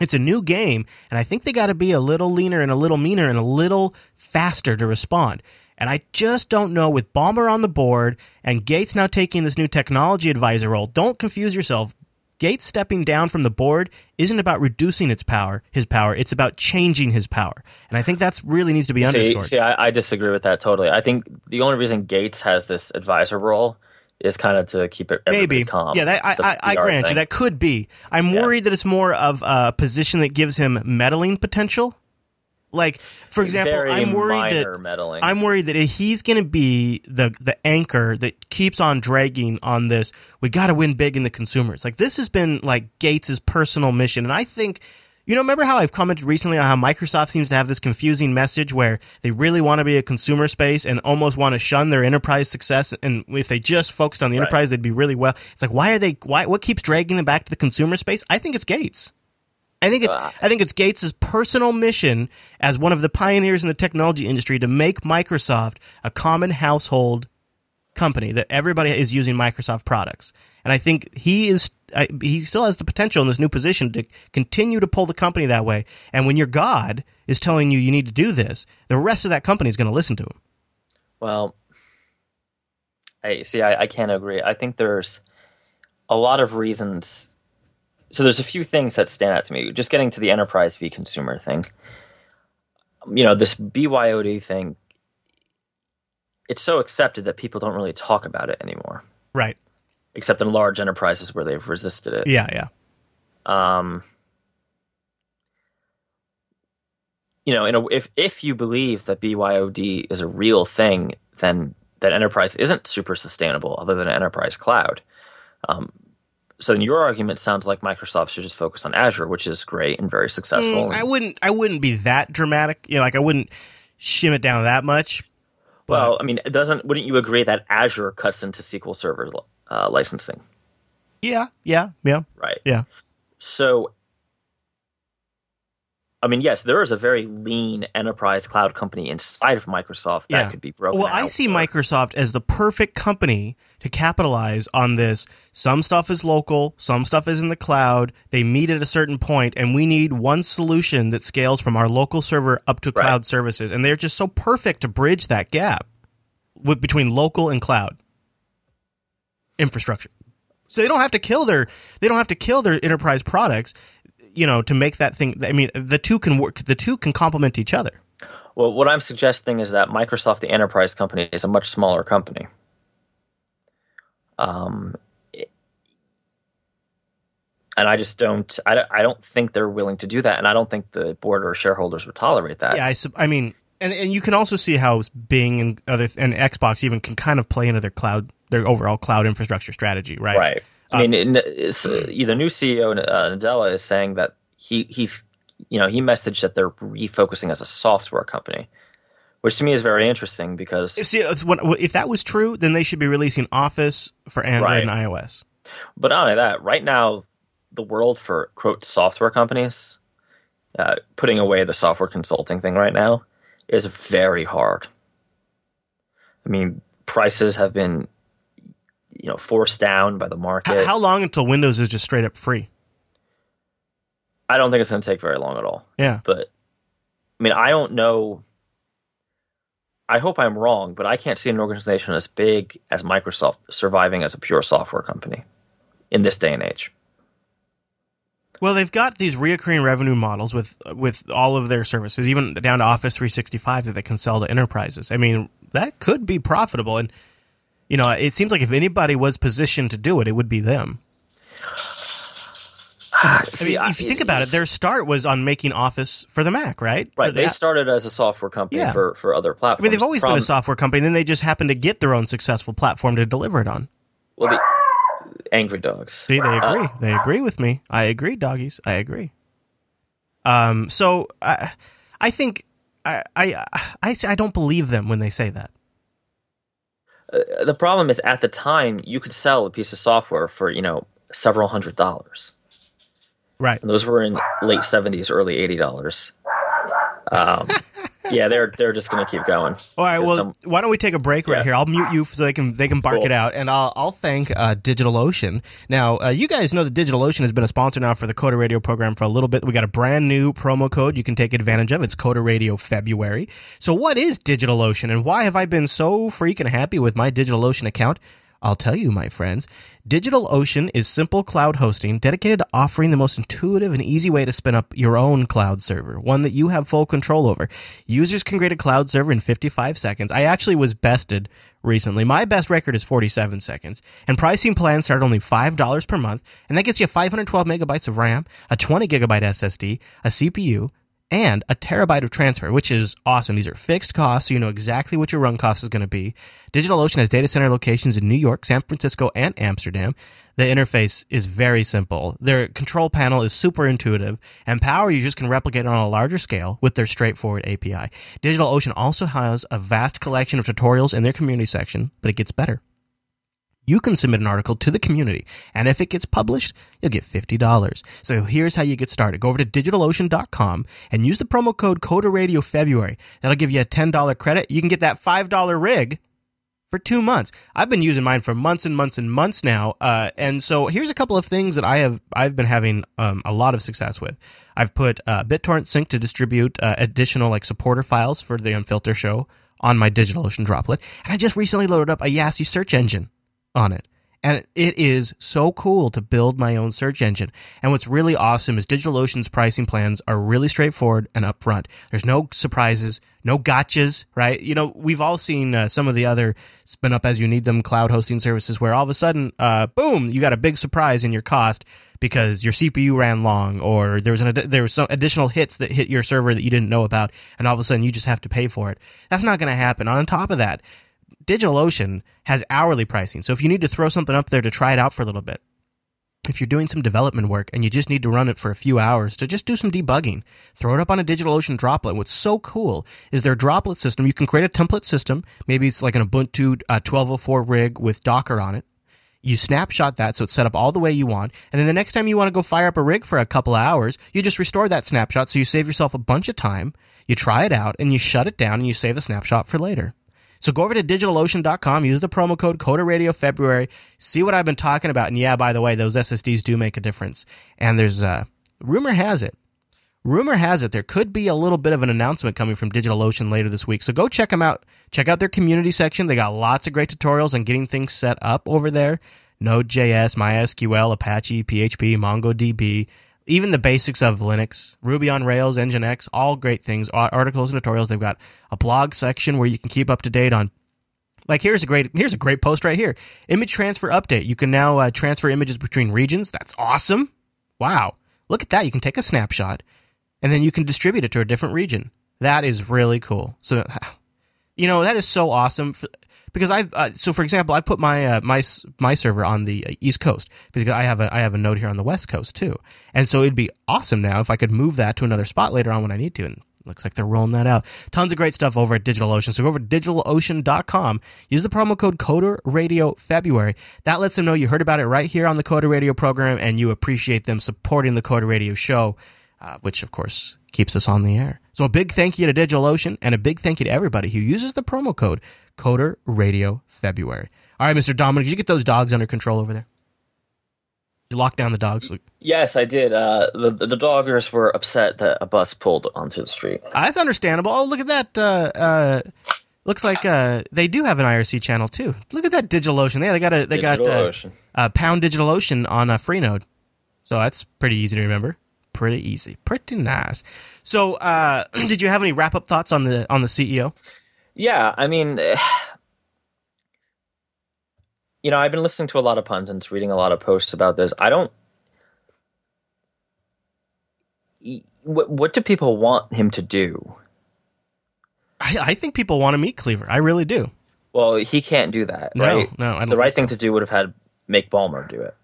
It's a new game, and I think they got to be a little leaner and a little meaner and a little faster to respond. And I just don't know with Ballmer on the board and Gates now taking this new technology advisor role. Don't confuse yourself. Gates stepping down from the board isn't about reducing its power, his power. It's about changing his power, and I think that's really needs to be See, underscored. see I, I disagree with that totally. I think the only reason Gates has this advisor role is kind of to keep it Maybe. calm. Yeah, that, I, I, I grant you that could be. I'm Yeah. worried that it's more of a position that gives him meddling potential. Like, for example, Very I'm worried that meddling. I'm worried that he's going to be the the anchor that keeps on dragging on this. We got to win big in the consumers. Like this has been like Gates's personal mission, and I think. You know, remember how I've commented recently on how Microsoft seems to have this confusing message where they really want to be a consumer space and almost want to shun their enterprise success. And if they just focused on the Right. enterprise, they'd be really well. It's like, why are they? Why? What keeps dragging them back to the consumer space? I think it's Gates. I think it's Uh, I think it's Gates' personal mission as one of the pioneers in the technology industry to make Microsoft a common household company that everybody is using Microsoft products. And I think he is I, he still has the potential in this new position to continue to pull the company that way. And when your God is telling you you need to do this, the rest of that company is going to listen to him. Well, I see. I, I can't agree. I think there's a lot of reasons. So there's a few things that stand out to me. Just getting to the enterprise v consumer thing. You know, this BYOD thing. It's so accepted that people don't really talk about it anymore, Right. except in large enterprises where they've resisted it. Yeah, yeah. um, you know, in a, if if you believe that BYOD is a real thing, then that enterprise isn't super sustainable, other than enterprise cloud. Um, so then your argument sounds like Microsoft should just focus on Azure, which is great and very successful. Mm, I wouldn't I wouldn't be that dramatic. You know, like I wouldn't shim it down that much. well, I mean, it doesn't wouldn't you agree that Azure cuts into SQL Server uh, licensing, Yeah, yeah, yeah, right? yeah. So, I mean, yes, there is a very lean enterprise cloud company inside of Microsoft that Yeah. could be broken. Well, I see for- Microsoft as the perfect company to capitalize on this. Some stuff is local, some stuff is in the cloud. They meet at a certain point, and we need one solution that scales from our local server up to Right. cloud services. And they're just so perfect to bridge that gap with, between local and cloud infrastructure. So they don't have to kill their they don't have to kill their enterprise products, you know, to make that thing. I mean, the two can work. The two can complement each other. Well, what I'm suggesting is that Microsoft, the enterprise company, is a much smaller company. Um, and I just don't. I, don't- I don't think they're willing to do that, and I don't think the board or shareholders would tolerate that. Yeah, I, sup- I mean, and and you can also see how Bing and other and Xbox even can kind of play into their cloud, their overall cloud infrastructure strategy, right? Right. I mean, in, it's, uh, the new CEO uh, Nadella is saying that he he's you know he messaged that they're refocusing as a software company, which to me is very interesting because See, if that was true, then they should be releasing Office for Android Right. and iOS. But not only that, right now, the world for quote software companies, uh, putting away the software consulting thing right now, is very hard. I mean, prices have been, you know, forced down by the market. H- how long until Windows is just straight up free? I don't think it's going to take very long at all. Yeah, But I mean, I don't know. I hope I'm wrong, but I can't see an organization as big as Microsoft surviving as a pure software company in this day and age. Well, they've got these reoccurring revenue models with with all of their services, even down to Office 365 that they can sell to enterprises. I mean, that could be profitable, and you know, it seems like if anybody was positioned to do it, it would be them. I mean, if you think about it, their start was on making Office for the Mac, right? Right. the They app. started as a software company Yeah. for, for other platforms. I mean, they've always The been a software company, and then they just happened to get their own successful platform to deliver it on. Well, the Angry Dogs. See, they agree. they agree with me. I agree, doggies. I agree. Um, so I, I think I, I, I, I don't believe them when they say that. Uh, the problem is, at the time, you could sell a piece of software for you know several hundred dollars, Right. and those were in late seventies, early eighty dollars. Um, [LAUGHS] yeah, they're they're just going to keep going. All right. Well, some- why don't we take a break right Yeah. here? I'll mute you so they can they can bark Cool. it out, and I'll I'll thank uh, DigitalOcean. Now, uh, you guys know that DigitalOcean has been a sponsor now for the Coder Radio program for a little bit. We got a brand new promo code you can take advantage of. It's Coder Radio February. So, what is DigitalOcean, and why have I been so freaking happy with my DigitalOcean account? I'll tell you, my friends. DigitalOcean is simple cloud hosting dedicated to offering the most intuitive and easy way to spin up your own cloud server, one that you have full control over. Users can create a cloud server in 55 seconds. I actually was bested recently. My best record is 47 seconds, and pricing plans start only $5 per month, and that gets you 512 megabytes of RAM, a 20 gigabyte SSD, a CPU, and a terabyte of transfer, which is awesome. These are fixed costs, so you know exactly what your run cost is going to be. DigitalOcean has data center locations in New York, San Francisco, and Amsterdam. The interface is very simple. Their control panel is super intuitive, and power users can replicate on a larger scale with their straightforward API. DigitalOcean also has a vast collection of tutorials in their community section, but it gets better you can submit an article to the community. And if it gets published, you'll get $50. So here's how you get started. Go over to digitalocean.com and use the promo code Coder Radio February. That'll give you a $10 credit. You can get that $5 rig for two months. I've been using mine for months and months and months now. Uh, and so here's a couple of things that I have, I've been having um, a lot of success with. I've put uh, BitTorrent Sync to distribute uh, additional like supporter files for the Unfilter show on my DigitalOcean droplet. And I just recently loaded up a YaCy search engine on it. And it is so cool to build my own search engine. And what's really awesome is DigitalOcean's pricing plans are really straightforward and upfront. There's no surprises, no gotchas, right? You know, we've all seen uh, some of the other spin up as you need them cloud hosting services where all of a sudden, uh, boom, you got a big surprise in your cost because your CPU ran long or there was an there was some additional hits that hit your server that you didn't know about and all of a sudden you just have to pay for it. That's not going to happen. On top of that, DigitalOcean has hourly pricing. So if you need to throw something up there to try it out for a little bit, if you're doing some development work and you just need to run it for a few hours to just do some debugging, throw it up on a DigitalOcean droplet. What's so cool is their droplet system. You can create a template system. Maybe it's like an Ubuntu uh, 1204 rig with Docker on it. You snapshot that so it's set up all the way you want. And then the next time you want to go fire up a rig for a couple of hours, you just restore that snapshot so you save yourself a bunch of time. You try it out and you shut it down and you save the snapshot for later. So go over to digitalocean.com, use the promo code Coder Radio February, see what I've been talking about. And yeah, by the way, those SSDs do make a difference. And there's uh, rumor has it, rumor has it there could be a little bit of an announcement coming from DigitalOcean later this week. So go check them out. Check out their community section. They got lots of great tutorials on getting things set up over there. Node.js, MySQL, Apache, PHP, MongoDB, even the basics of Linux, Ruby on Rails, Nginx, all great things, articles and tutorials. They've got a blog section where you can keep up to date on. Like here's a great here's a great post right here. Image transfer update. You can now uh, transfer images between regions. That's awesome. Wow, look at that. You can take a snapshot, and then you can distribute it to a different region. That is really cool. So, [SIGHS] you know that is so awesome because I've uh, so for example, I put my uh, my my server on the uh, East Coast because I have a I have a node here on the West Coast too, and so it'd be awesome now if I could move that to another spot later on when I need to. And looks like they're rolling that out. Tons of great stuff over at DigitalOcean. So go over to digitalocean.com. Use the promo code Coder Radio February. That lets them know you heard about it right here on the Coder Radio program, and you appreciate them supporting the Coder Radio show, uh, which of course keeps us on the air. So a big thank you to DigitalOcean and a big thank you to everybody who uses the promo code Coder Radio February. All right, Mr. Dominic, did you get those dogs under control over there? Did you lock down the dogs? Yes, I did. Uh, the the doggers were upset that a bus pulled onto the street. Uh, that's understandable. Oh, look at that. Uh, uh, looks like uh, they do have an IRC channel too. Look at that DigitalOcean. Yeah, they got a they got uh, pound DigitalOcean on a Freenode. So that's pretty easy to remember. Pretty easy. Pretty nice. So, [CLEARS THROAT] did you have any wrap up thoughts on the on the CEO? Yeah, I mean, [SIGHS] you know, I've been listening to a lot of pundits, reading a lot of posts about this. I don't. What, what do people want him to do? I, I think people want to meet Cleaver. I really do. Well, he can't do that, no, right? No, the right thing to do would have had make Ballmer do it.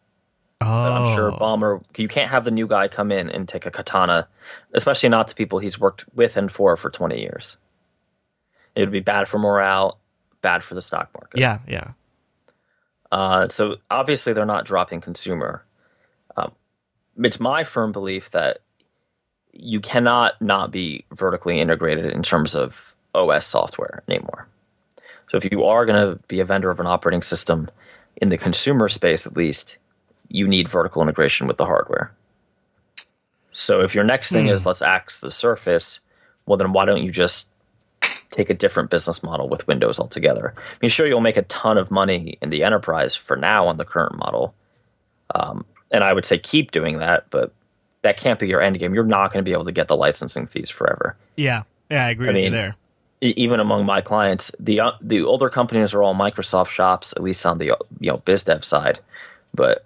Oh. I'm sure oh. Ballmer. You can't have the new guy come in and take a katana, especially not to people he's worked with and for for 20 years. It would be bad for morale, bad for the stock market. Yeah, yeah. Uh, so obviously they're not dropping consumer. Um, it's my firm belief that you cannot not be vertically integrated in terms of OS software anymore. So if you are going to be a vendor of an operating system in the consumer space, at least, you need vertical integration with the hardware. So if your next thing hmm. is let's axe the surface, well then why don't you just take a different business model with Windows altogether. I mean, sure, you'll make a ton of money in the enterprise for now on the current model, um, and I would say keep doing that, but that can't be your end game. You're not going to be able to get the licensing fees forever. Yeah, yeah, I agree I with you mean, there. Even among my clients, the uh, the older companies are all Microsoft shops, at least on the you know biz dev side, but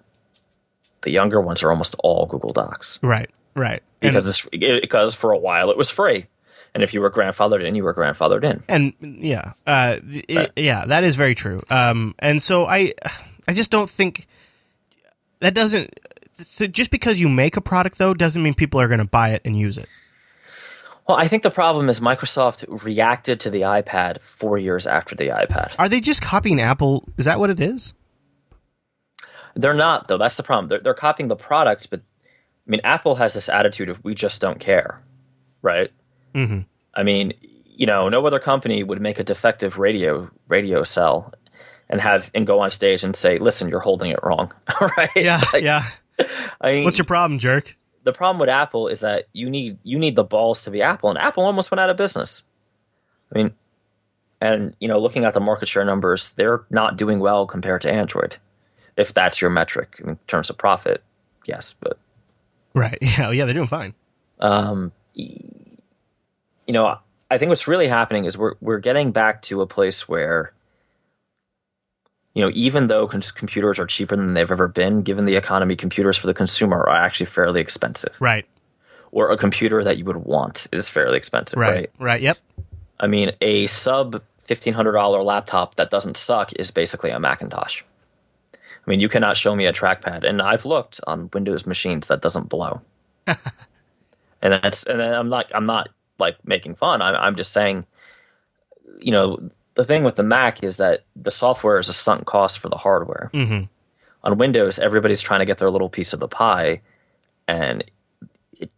the younger ones are almost all Google Docs Right, right. And- because it's because for a while it was free, and if you were grandfathered in, you were grandfathered in. and yeah, uh, i- yeah, that is very true. Um, and so I, I just don't think that doesn't. So just because you make a product though doesn't mean people are going to buy it and use it. Well, I think the problem is Microsoft reacted to the iPad four years after the iPad. Are they just copying Apple? Is that what it is? They're not though. That's the problem. They're, they're copying the product, but I mean, Apple has this attitude of we just don't care, right? Mm-hmm. I mean, you know, no other company would make a defective radio radio cell and have and go on stage and say, "Listen, you're holding it wrong." [LAUGHS] right? Yeah, Like, yeah. [LAUGHS] I mean, What's your problem, jerk? the problem with Apple is that you need you need the balls to be Apple, and Apple almost went out of business. I mean, and you know, looking at the market share numbers, they're not doing well compared to Android, if that's your metric in terms of profit. Yes, but Right. [LAUGHS] Yeah. Yeah. They're doing fine. um, you know, I think what's really happening is we're we're getting back to a place where, you know, even though cons- computers are cheaper than they've ever been, given the economy, computers for the consumer are actually fairly expensive. Right. Or a computer that you would want is fairly expensive, Right. right? Right. Yep. I mean, a sub fifteen hundred dollar laptop that doesn't suck is basically a Macintosh. I mean, you cannot show me a trackpad, and I've looked on Windows machines that doesn't blow. [LAUGHS] and that's and I'm not I'm not like making fun. I'm I'm just saying, you know, the thing with the Mac is that the software is a sunk cost for the hardware. Mm-hmm. On Windows, everybody's trying to get their little piece of the pie, and it,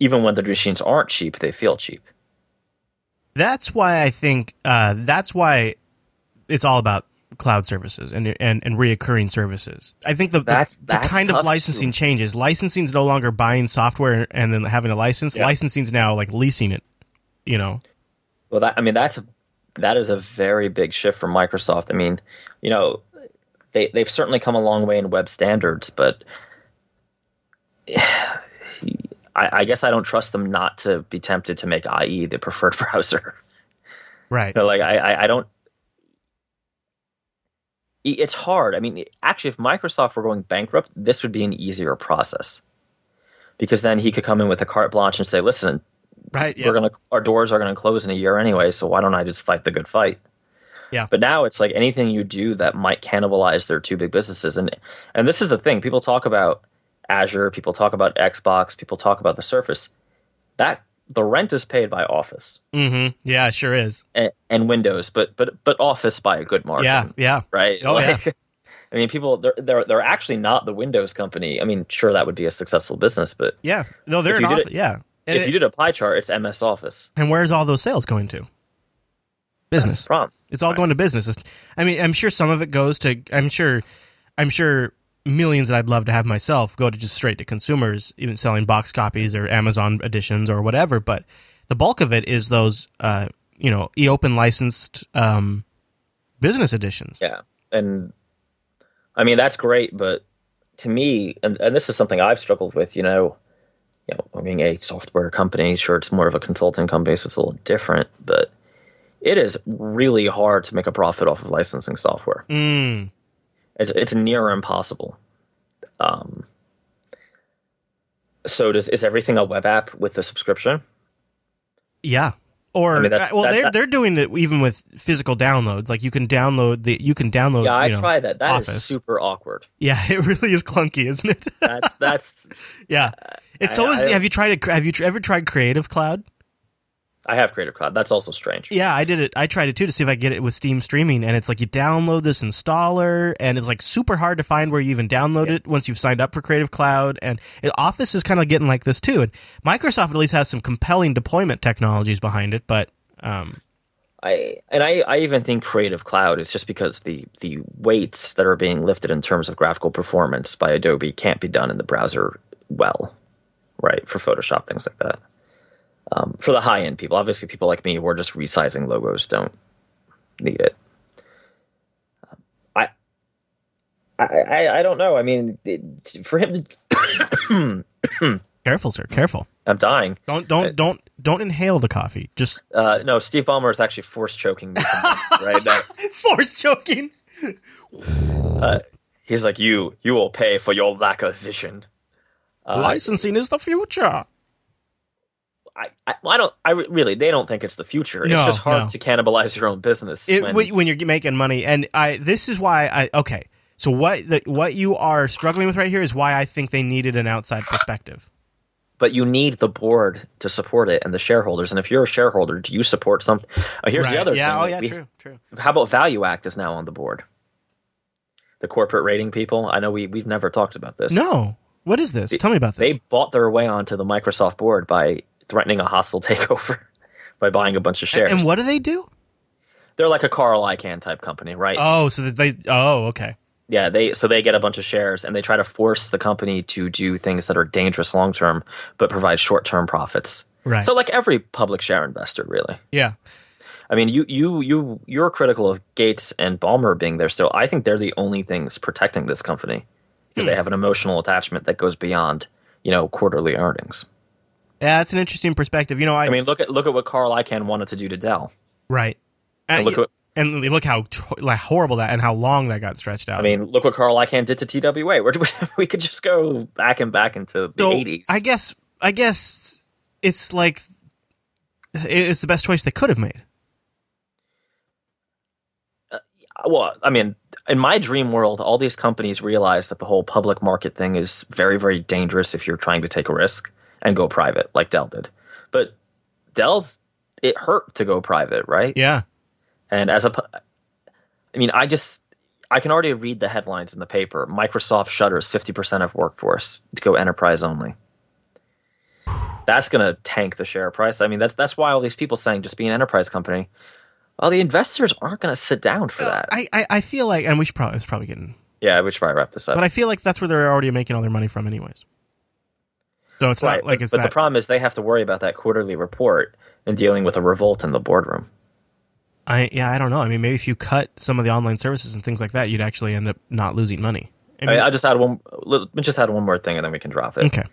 even when the machines aren't cheap, they feel cheap. That's why I think uh, that's why it's all about cloud services and and and reoccurring services. I think the the- That's- the, kind of licensing too. changes. Licensing is no longer buying software and then having a license. Yeah. Licensing is now like leasing it. You know. Well, that I mean that's a that is a very big shift from Microsoft. I mean, you know, they they've certainly come a long way in web standards, but [SIGHS] I, I guess I don't trust them not to be tempted to make IE the preferred [LAUGHS] browser. Right. You know, like I, I don't. It's hard. I mean, actually, if Microsoft were going bankrupt, this would be an easier process, because then he could come in with a carte blanche and say, "Listen, Right. Yeah. we're gonna our doors are gonna close in a year anyway, so why don't I just fight the good fight? Yeah. But now it's like anything you do that might cannibalize their two big businesses, and and this is the thing. People talk about Azure, people talk about Xbox, people talk about the Surface. That the rent is paid by Office mm-hmm. Yeah. It sure is. and, and Windows, but but but Office by a good margin. Yeah. Yeah. Right. Oh, yeah. [LAUGHS] I mean, people they're they're they're actually not the Windows company. I mean, sure that would be a successful business, but Yeah. No, they're an office. it- Yeah. And, if it- you did a pie chart, it's MS Office. and where's all those sales going to? That's Business. problem. It's all going to business. I mean, I'm sure some of it goes to. I'm sure. I'm sure millions that I'd love to have myself go to just straight to consumers, even selling box copies or Amazon editions or whatever. But the bulk of it is those, uh, you know, eOpen licensed um, business editions. Yeah, and I mean that's great, but to me, and, and this is something I've struggled with. You know, you know, being a software company, sure, it's more of a consulting company, so it's a little different, but it is really hard to make a profit off of licensing software. Mm, It's it's near impossible. Um, so does is everything a web app with the subscription? yeah. Or I mean, that's- well, that- they're that- they're doing it even with physical downloads. Like you can download the you can download. Yeah, I you know, tried that. That is Office. super awkward. Yeah, [LAUGHS] it really is clunky, isn't it? That's that's. [LAUGHS] yeah, it's I-. Is, I- have you tried it? Have you ever tried Creative Cloud? I have Creative Cloud. That's also strange. Yeah, I did it. I tried it too to see if I could get it with Steam streaming, and it's like you download this installer, and it's like super hard to find where you even download it once you've signed up for Creative Cloud. And Office is kind of getting like this too. And Microsoft at least has some compelling deployment technologies behind it, but um, I and I, I even think Creative Cloud is just because the the weights that are being lifted in terms of graphical performance by Adobe can't be done in the browser well, right? For Photoshop things like that. Um, for the high end people, obviously, people like me who are just resizing logos don't need it. I, I, I, I don't know. I mean, it, for him to, [COUGHS] Careful, sir. Careful. I'm dying. Don't don't don't don't inhale the coffee. Just Uh, no, Steve Ballmer is actually force choking me [LAUGHS] right now. force choking. He's like, "You, you will pay for your lack of vision." Uh, Licensing is the future. I, I, I don't. I really, they don't think it's the future. No, it's just hard no. to cannibalize your own business. It, when- when, you're making money, and I this is why I okay. So what the, what you are struggling with right here is why I think they needed an outside perspective. but you need the board to support it and the shareholders. And if you're a shareholder, do you support something? Uh, here's Right. the other yeah, thing. oh yeah, we- true, true. How about ValueAct is now on the board? The corporate rating people. I know we we've never talked about this. No, what is this? Tell me about this. They bought their way onto the Microsoft board by threatening a hostile [LAUGHS] takeover by buying a bunch of shares. and what do they do? They're like a Carl Icahn type company, right? Oh, so they. Oh, okay. Yeah, they so they get a bunch of shares and they try to force the company to do things that are dangerous long term but provide short term profits. Right. So like every public share investor, really. yeah. I mean, you you you you're critical of Gates and Ballmer being there still. I think they're the only things protecting this company because Hmm. they have an emotional attachment that goes beyond you know quarterly earnings. Yeah, that's an interesting perspective. You know, I, I mean, look at look at what Carl Icahn wanted to do to Dell. right. And And look what- and look how like horrible that and how long that got stretched out. I mean, look what Carl Icahn did to TWA. We're, [LAUGHS] we could just go back and back into the So, eighties. I guess I guess it's like it's the best choice they could have made. Uh, well, I mean, in my dream world, all these companies realize that the whole public market thing is very, very dangerous if you're trying to take a risk and go private, like Dell did. But Dell's it hurt to go private, right? Yeah. And as a, I mean, I just I can already read the headlines in the paper. Microsoft shutters fifty percent of workforce to go enterprise only. That's going to tank the share price. I mean, that's that's why all these people saying just be an enterprise company. Well, the investors aren't going to sit down for that. I, I I feel like, and we should probably it's probably getting, yeah, we should probably wrap this up. but I feel like that's where they're already making all their money from, anyways. So it's right, not like but, it's but that. the problem is they have to worry about that quarterly report and dealing with a revolt in the boardroom. I yeah, I don't know. I mean, maybe if you cut some of the online services and things like that, you'd actually end up not losing money. I I mean, I just add one. Just add one more thing, and then we can drop it. okay.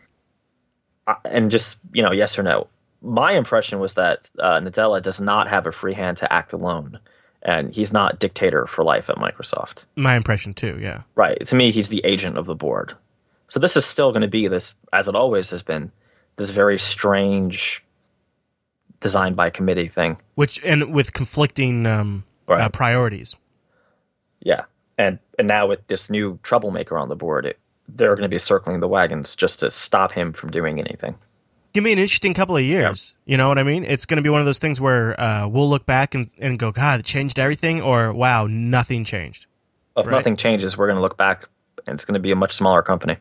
Uh, and just you know, yes or no. My impression was that uh, Nadella does not have a free hand to act alone, and he's not dictator for life at Microsoft. My impression too. Yeah. Right. To me, he's the agent of the board. So this is still going to be this, as it always has been, this very strange, designed by committee thing. Which and with conflicting um, Right. uh, priorities. Yeah, and and now with this new troublemaker on the board, it, they're going to be circling the wagons just to stop him from doing anything. Give me an interesting couple of years. You know what I mean? It's going to be one of those things where uh, we'll look back and, and go, God, it changed everything, or wow, nothing changed. If Right. nothing changes, we're going to look back, and it's going to be a much smaller company.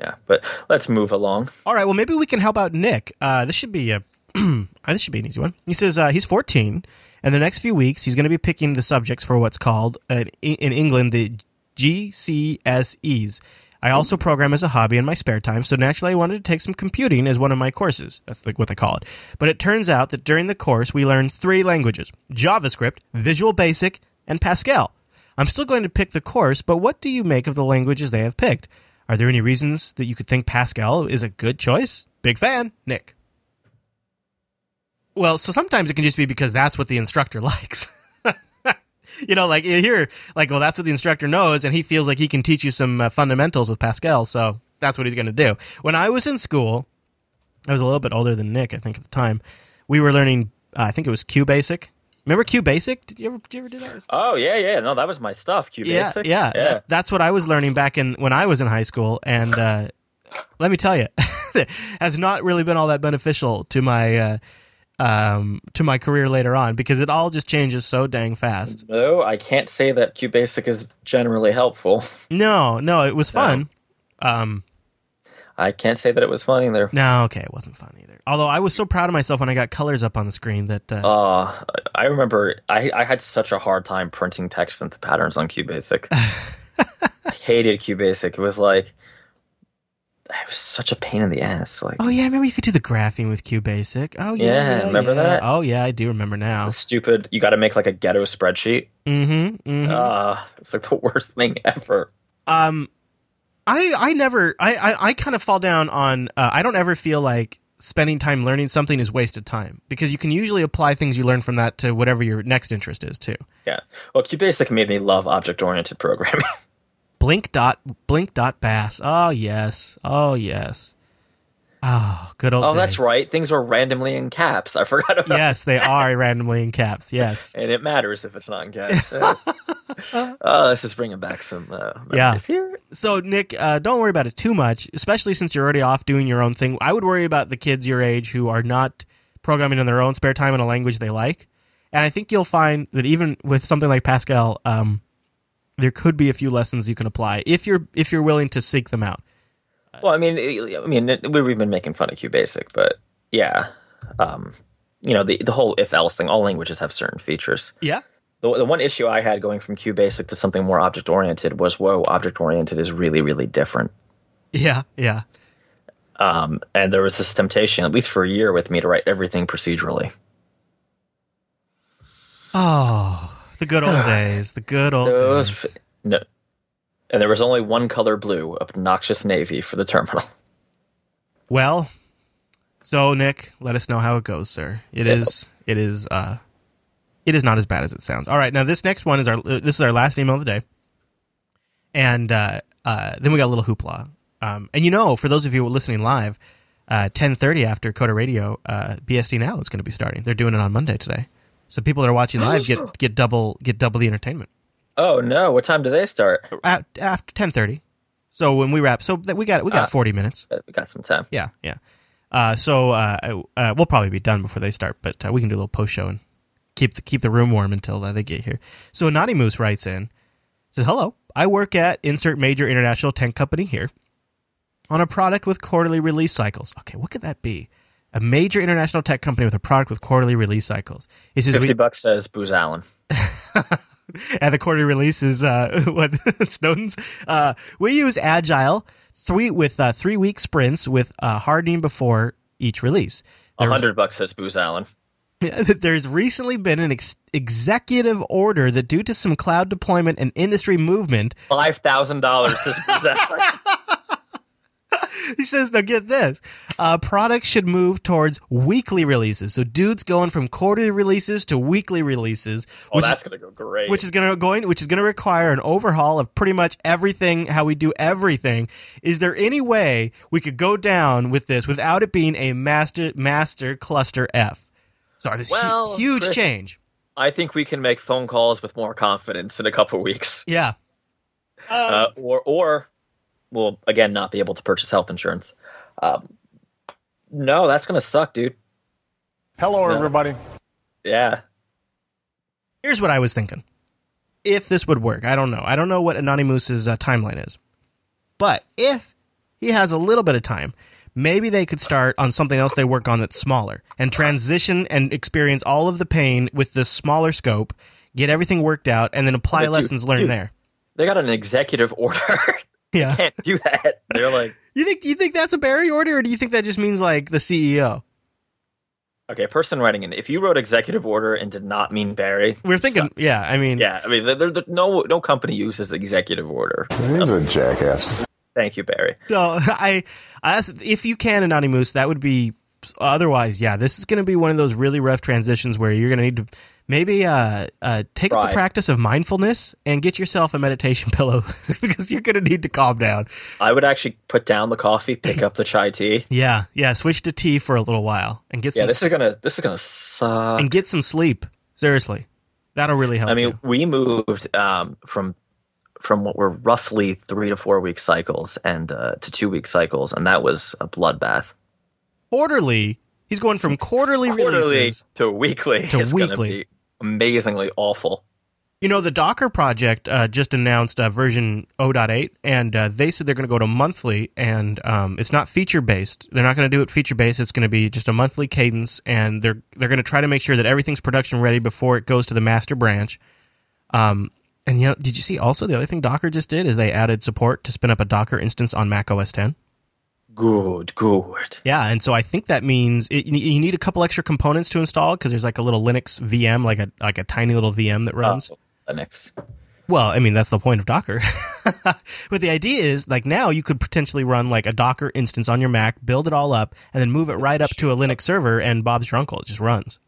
Yeah. But let's move along. All right. Well, maybe we can help out Nick. Uh, this should be a [CLEARS THROAT] this should be an easy one. He says uh, he's 14, and the next few weeks he's going to be picking the subjects for what's called uh, in in England the GCSEs. I also program as a hobby in my spare time, so naturally I wanted to take some computing as one of my courses. That's like what they call it. But it turns out that during the course we learned three languages: JavaScript, Visual Basic, and Pascal. I'm still going to pick the course, but what do you make of the languages they have picked? Are there any reasons that you could think Pascal is a good choice? Big fan, Nick. Well, so sometimes it can just be because that's what the instructor [LAUGHS] likes. you know, like hear, like, well, that's what the instructor knows, and he feels like he can teach you some uh, fundamentals with Pascal, so that's what he's going to do. When I was in school, I was a little bit older than Nick, I think, at the time. We were learning, uh, I think it was Q Basic. Remember Q Basic? Did you ever, did you ever do that? Oh yeah, yeah. No, that was my stuff. Q yeah, Basic. yeah, yeah. That- that's what I was learning back in when I was in high school, and uh, let me tell you, [LAUGHS] has not really been all that beneficial to my uh, um, to my career later on because it all just changes so dang fast. no, I can't say that Q Basic is generally helpful. No, no, it was fun. Um, I can't say that it was fun either. no, okay, it wasn't fun either. Although I was so proud of myself when I got colors up on the screen that uh, Uh, I remember I, I had such a hard time printing text into patterns on QBasic. [LAUGHS] I hated QBasic. It was like it was such a pain in the ass. Like Oh yeah, remember you could do the graphing with QBasic. Oh yeah, Yeah, remember yeah. that? Oh yeah, I do remember now. the stupid. You got to make like a ghetto spreadsheet. Mm-hmm. mm-hmm. Uh, it's like the worst thing ever. um, I I never I I, I kind of fall down on. Uh, I don't ever feel like spending time learning something is wasted time because you can usually apply things you learn from that to whatever your next interest is too. Yeah. Well, QBasic made me love object oriented programming. [LAUGHS] Blink dot blink dot bass. Oh yes. Oh yes. Oh, good old. oh, that's right. Things were randomly in caps. I forgot about. Yes, they are randomly in caps. Yes. [LAUGHS] And it matters if it's not in caps. [LAUGHS] oh, [LAUGHS] let's just bring bringing back some uh, Yeah. memories here. So Nick, uh, don't worry about it too much, especially since you're already off doing your own thing. I would worry about the kids your age who are not programming in their own spare time in a language they like. And I think you'll find that even with something like Pascal, um, there could be a few lessons you can apply if you're if you're willing to seek them out. Well, I mean, I mean, we've been making fun of QBasic, but yeah, um, you know, the the whole if else thing. All languages have certain features. Yeah. The, the one issue I had going from QBasic to something more object oriented was, whoa, object oriented is really, really different. Yeah. Yeah. Um, and there was this temptation, at least for a year, with me to write everything procedurally. Oh, the good old [SIGHS] days. The good old Those, days. no, and there was only one color blue, obnoxious navy for the terminal. [LAUGHS] Well, so Nick, let us know how it goes, sir. It Yeah. is. It is. Uh, it is not as bad as it sounds. All right, now this next one is our. uh, This is our last email of the day, and uh, uh, then we got a little hoopla. Um, and you know, for those of you listening live, uh, ten thirty after Coder Radio, uh, BSD Now is going to be starting. They're doing it on Monday today, so people that are watching live get [GASPS] get double get double the entertainment Oh no! What time do they start? At, after ten thirty. So when we wrap, so that we got we got Ah. forty minutes. Uh, We got some time. Yeah, yeah. Uh, so uh, uh, we'll probably be done before they start, but uh, we can do a little post show and keep the, keep the room warm until uh, they get here. So Naughty Moose writes in, says, "Hello, I work at insert major international tech company here on a product with quarterly release cycles. Okay, what could that be? A major international tech company with a product with quarterly release cycles. He says, Fifty bucks says Booz Allen. [LAUGHS] and the quarterly release is uh, [LAUGHS] what [LAUGHS] Snowden's. Uh, we use Agile three with uh, three week sprints with uh, hardening before each release. A hundred bucks says Booz Allen. [LAUGHS] There's recently been an ex- executive order that, due to some cloud deployment and industry movement, [LAUGHS] Five thousand dollars [LAUGHS] he says, now get this, uh, products should move towards weekly releases. So, dudes going from quarterly releases to weekly releases, Oh, which, that's gonna go great. which is going to going, which is going to require an overhaul of pretty much everything, how we do everything. Is there any way we could go down with this without it being a master master cluster F? Sorry, this hu- Well, huge Chris- change. I think we can make phone calls with more confidence in a couple weeks, Yeah. uh, or or we'll again not be able to purchase health insurance. Um, no, that's gonna suck, dude. Hello, No. everybody. Yeah, Here's what I was thinking. If this would work, I don't know. I don't know what Anonymous' uh, timeline is. But if he has a little bit of time, maybe they could start on something else they work on that's smaller and transition and experience all of the pain with this smaller scope, get everything worked out, and then apply But dude, lessons learned dude. there. they got an executive order. [LAUGHS] Yeah. Can't do that. They're like, [LAUGHS] You think you think that's a Barry order, or do you think that just means like the CEO? okay, person writing in. If you wrote executive order and did not mean Barry, We're thinking, suck. yeah. I mean, yeah. I mean, there, there- no no company uses executive order. He's a jackass. Thank you, Barry. So [LAUGHS] I, I asked if you can Anonymous, that would be. Otherwise, yeah, this is going to be one of those really rough transitions where you're going to need to maybe uh, uh, take up the practice of mindfulness and get yourself a meditation [LAUGHS] pillow [LAUGHS] because you're going to need to calm down. I would actually put down the coffee, pick up the chai tea. Yeah, yeah, switch to tea for a little while and get Yeah, some this is gonna this is gonna suck. and get some sleep. Seriously, that'll really help. I mean, you. we moved um, from from what were roughly three to four week cycles and uh, to two week cycles, and that was a bloodbath. quarterly. He's going from quarterly, Quarterly releases. to weekly To weekly. be amazingly awful. You know, the Docker project uh, just announced uh, version 0.8, and uh, they said they're going to go to monthly, and um, it's not feature based. They're not going to do it feature based. It's going to be just a monthly cadence, and they're they're going to try to make sure that everything's production ready before it goes to the master branch. Um, and you know, did you see also the other thing Docker just did is they added support to spin up a Docker instance on Mac OS 10. Good, good. Yeah, and so I think that means it, you need a couple extra components to install because there's like a little Linux VM, like a like a tiny little VM that runs. Oh, Linux. Well, I mean that's the point of Docker. [LAUGHS] but the idea is like now you could potentially run like a Docker instance on your Mac, build it all up, and then move it right up to a Linux server, and Bob's your uncle. It just runs.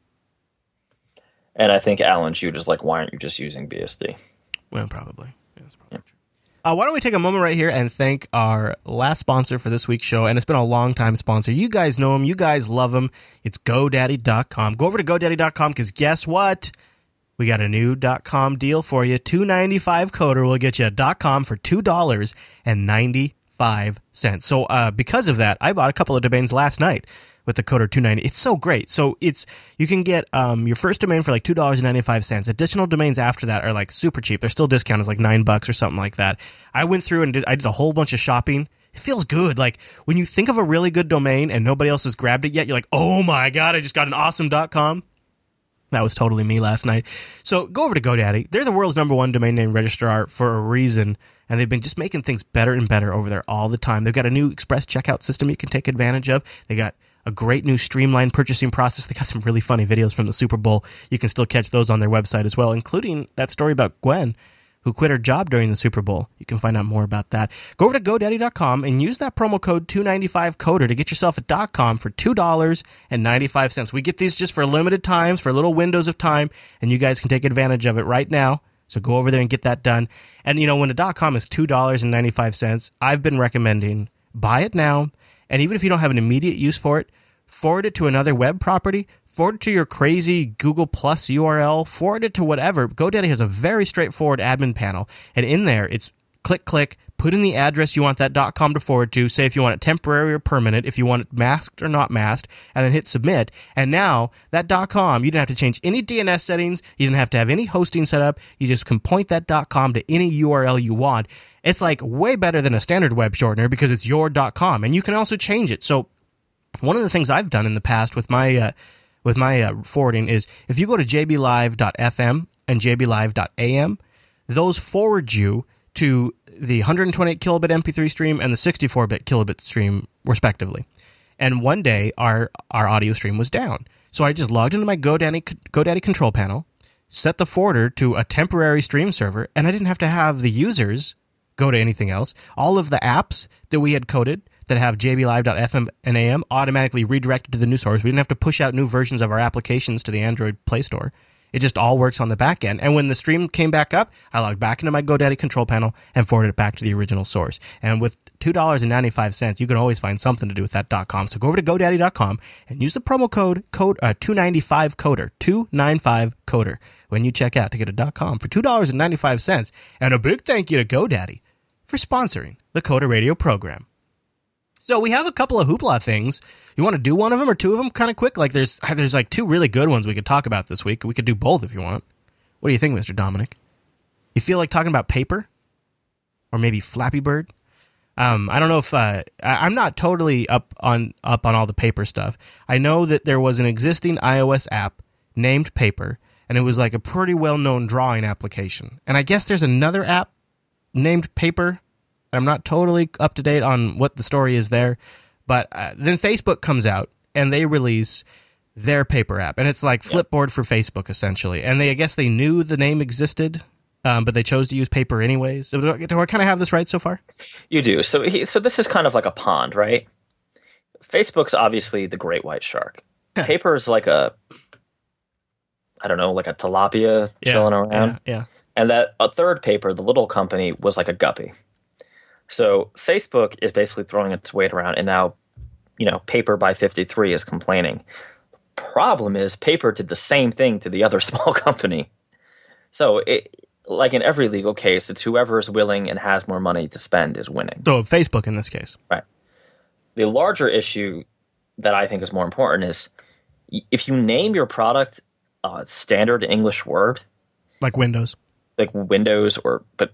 And I think Allan Jude is like, why aren't you just using BSD? Well, probably. Yeah, that's probably true. Uh, why don't we take a moment right here and thank our last sponsor for this week's show? And it's been a long time sponsor. You guys know him. You guys love him. It's GoDaddy.com. Go over to GoDaddy.com because guess what? We got a new .com deal for you. Two ninety five coder will get you a .com for two dollars and ninety five cents. So uh, because of that, I bought a couple of domains last night with the coder 290 it's so great. So it's you can get um, your first domain for like $2.95 additional domains after that are like super cheap. They're still discounted. Like nine bucks or something like that. I went through and did, i did a whole bunch of shopping. It feels good. Like when you think of a really good domain and nobody else has grabbed it yet you're like oh my god i just got an awesome.com that was totally me last night. So go over to GoDaddy. They're the world's number one domain name registrar for a reason, and they've been just making things better and better over there all the time. They've got a new express checkout system you can take advantage of. They got a great new streamlined purchasing process. They got some really funny videos from the Super Bowl. You can still catch those on their website as well, including that story about Gwen who quit her job during the Super Bowl. You can find out more about that. Go over to GoDaddy.com and use that promo code 295coder to get yourself a .com for $2.95. We get these just for limited times, for little windows of time, and you guys can take advantage of it right now. So go over there and get that done. And you know, when a .com is $2.95, I've been recommending buy it now, and even if you don't have an immediate use for it, forward it to another web property, forward it to your crazy Google Plus URL, forward it to whatever. GoDaddy has a very straightforward admin panel, and in there it's click, click, put in the address you want that .com to forward to. Say if you want it temporary or permanent, if you want it masked or not masked, and then hit submit. And now that .com, you didn't have to change any DNS settings. You didn't have to have any hosting set up. You just can point that .com to any URL you want. It's like way better than a standard web shortener because it's your .com, and you can also change it. So one of the things I've done in the past with my uh, with my uh, forwarding is if you go to jblive.fm and jblive.am, those forward you to the 128 kilobit MP3 stream and the 64 bit kilobit stream, respectively. And one day, our our audio stream was down, so I just logged into my GoDaddy GoDaddy control panel, set the forwarder to a temporary stream server, and I didn't have to have the users go to anything else. All of the apps that we had coded that have jblive.fm and am automatically redirected to the new source. We didn't have to push out new versions of our applications to the Android Play Store. It just all works on the back end. And when the stream came back up, I logged back into my GoDaddy control panel and forwarded it back to the original source. And with $2.95, you can always find something to do with that .com. So go over to GoDaddy.com and use the promo code code uh, 295 coder 295 coder when you check out to get a .com for $2.95. And a big thank you to GoDaddy for sponsoring the Coder Radio program. So we have a couple of hoopla things. You want to do one of them or two of them kind of quick? Like there's there's like two really good ones we could talk about this week. We could do both if you want. What do you think, Mr. Dominic? You feel like talking about paper? Or maybe Flappy Bird? Um, I don't know if uh, I, I'm not totally up on up on all the paper stuff. I know that there was an existing iOS app named Paper, and it was like a pretty well known drawing application. And I guess there's another app named Paper I'm not totally up to date on what the story is there, but uh, then Facebook comes out and they release their paper app, and it's like Flipboard for Facebook essentially. And they, I guess, they knew the name existed, um, but they chose to use paper anyways. So do I, do I kind of have this right so far? You do. So, he, so this is kind of like a pond, right? Facebook's obviously the great white shark. paper is like a, I don't know, like a tilapia Yeah, chilling around. Yeah, yeah. And that a third paper, the little company, was like a guppy. So Facebook is basically throwing its weight around, and now, you know, Paper by 53 is complaining. Problem is, Paper did the same thing to the other [LAUGHS] small company. So, it, like in every legal case, it's whoever is willing and has more money to spend is winning. So Facebook in this case. Right. The larger issue that I think is more important is if you name your product a standard English word, Like Windows. like Windows or but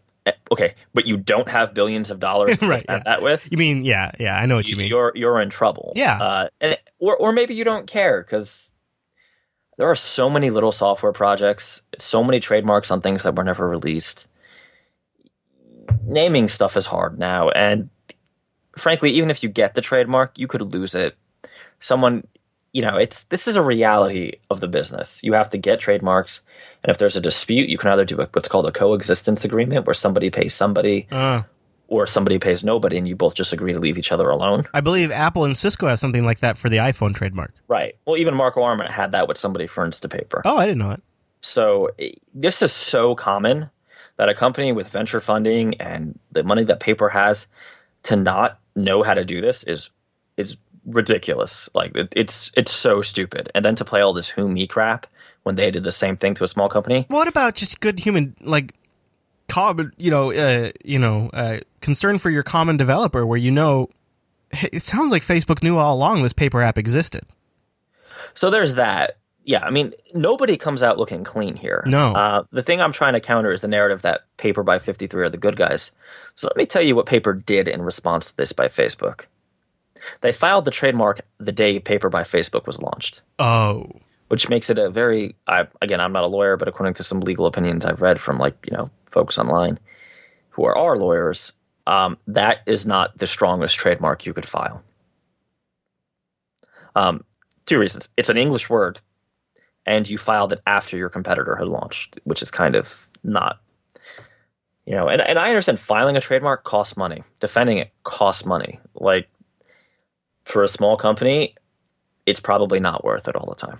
okay, but you don't have billions of dollars [LAUGHS] to Right, yeah. that with, You mean, yeah, yeah, I know what you mean. you're you're in trouble. Yeah. uh, and or or maybe you don't care because there are so many little software projects, so many trademarks on things that were never released. Naming stuff is hard now, and frankly, even if you get the trademark, you could lose it. Someone, you know, it's this is a reality of the business. You have to get trademarks, and if there's a dispute, you can either do a, what's called a coexistence agreement, where somebody pays somebody, Uh, or somebody pays nobody, and you both just agree to leave each other alone. I believe Apple and Cisco have something like that for the iPhone trademark. Right. Well, even Marco Arment had that with somebody for Instapaper. Oh, I didn't know it. So this is so common that a company with venture funding and the money that paper has to not know how to do this is is ridiculous. Like it, it's it's so stupid. And then to play all this who me crap when they did the same thing to a small company. What about just good human like common, you know, uh, you know, uh, concern for your common developer where you know it sounds like Facebook knew all along this paper app existed. So there's that. Yeah, I mean, nobody comes out looking clean here. No. Uh, the thing I'm trying to counter is the narrative that Paper by 53 are the good guys. So let me tell you what Paper did in response to this by Facebook. They filed the trademark the day Paper by Facebook was launched, Oh. which makes it a very, I, again, I'm not a lawyer, but according to some legal opinions I've read from like, you know, folks online who are our lawyers, um, that is not the strongest trademark you could file. Um, two reasons. It's an English word, and you filed it after your competitor had launched, which is kind of not, you know. And, and I understand filing a trademark costs money, defending it costs money. Like for a small company, it's probably not worth it all the time.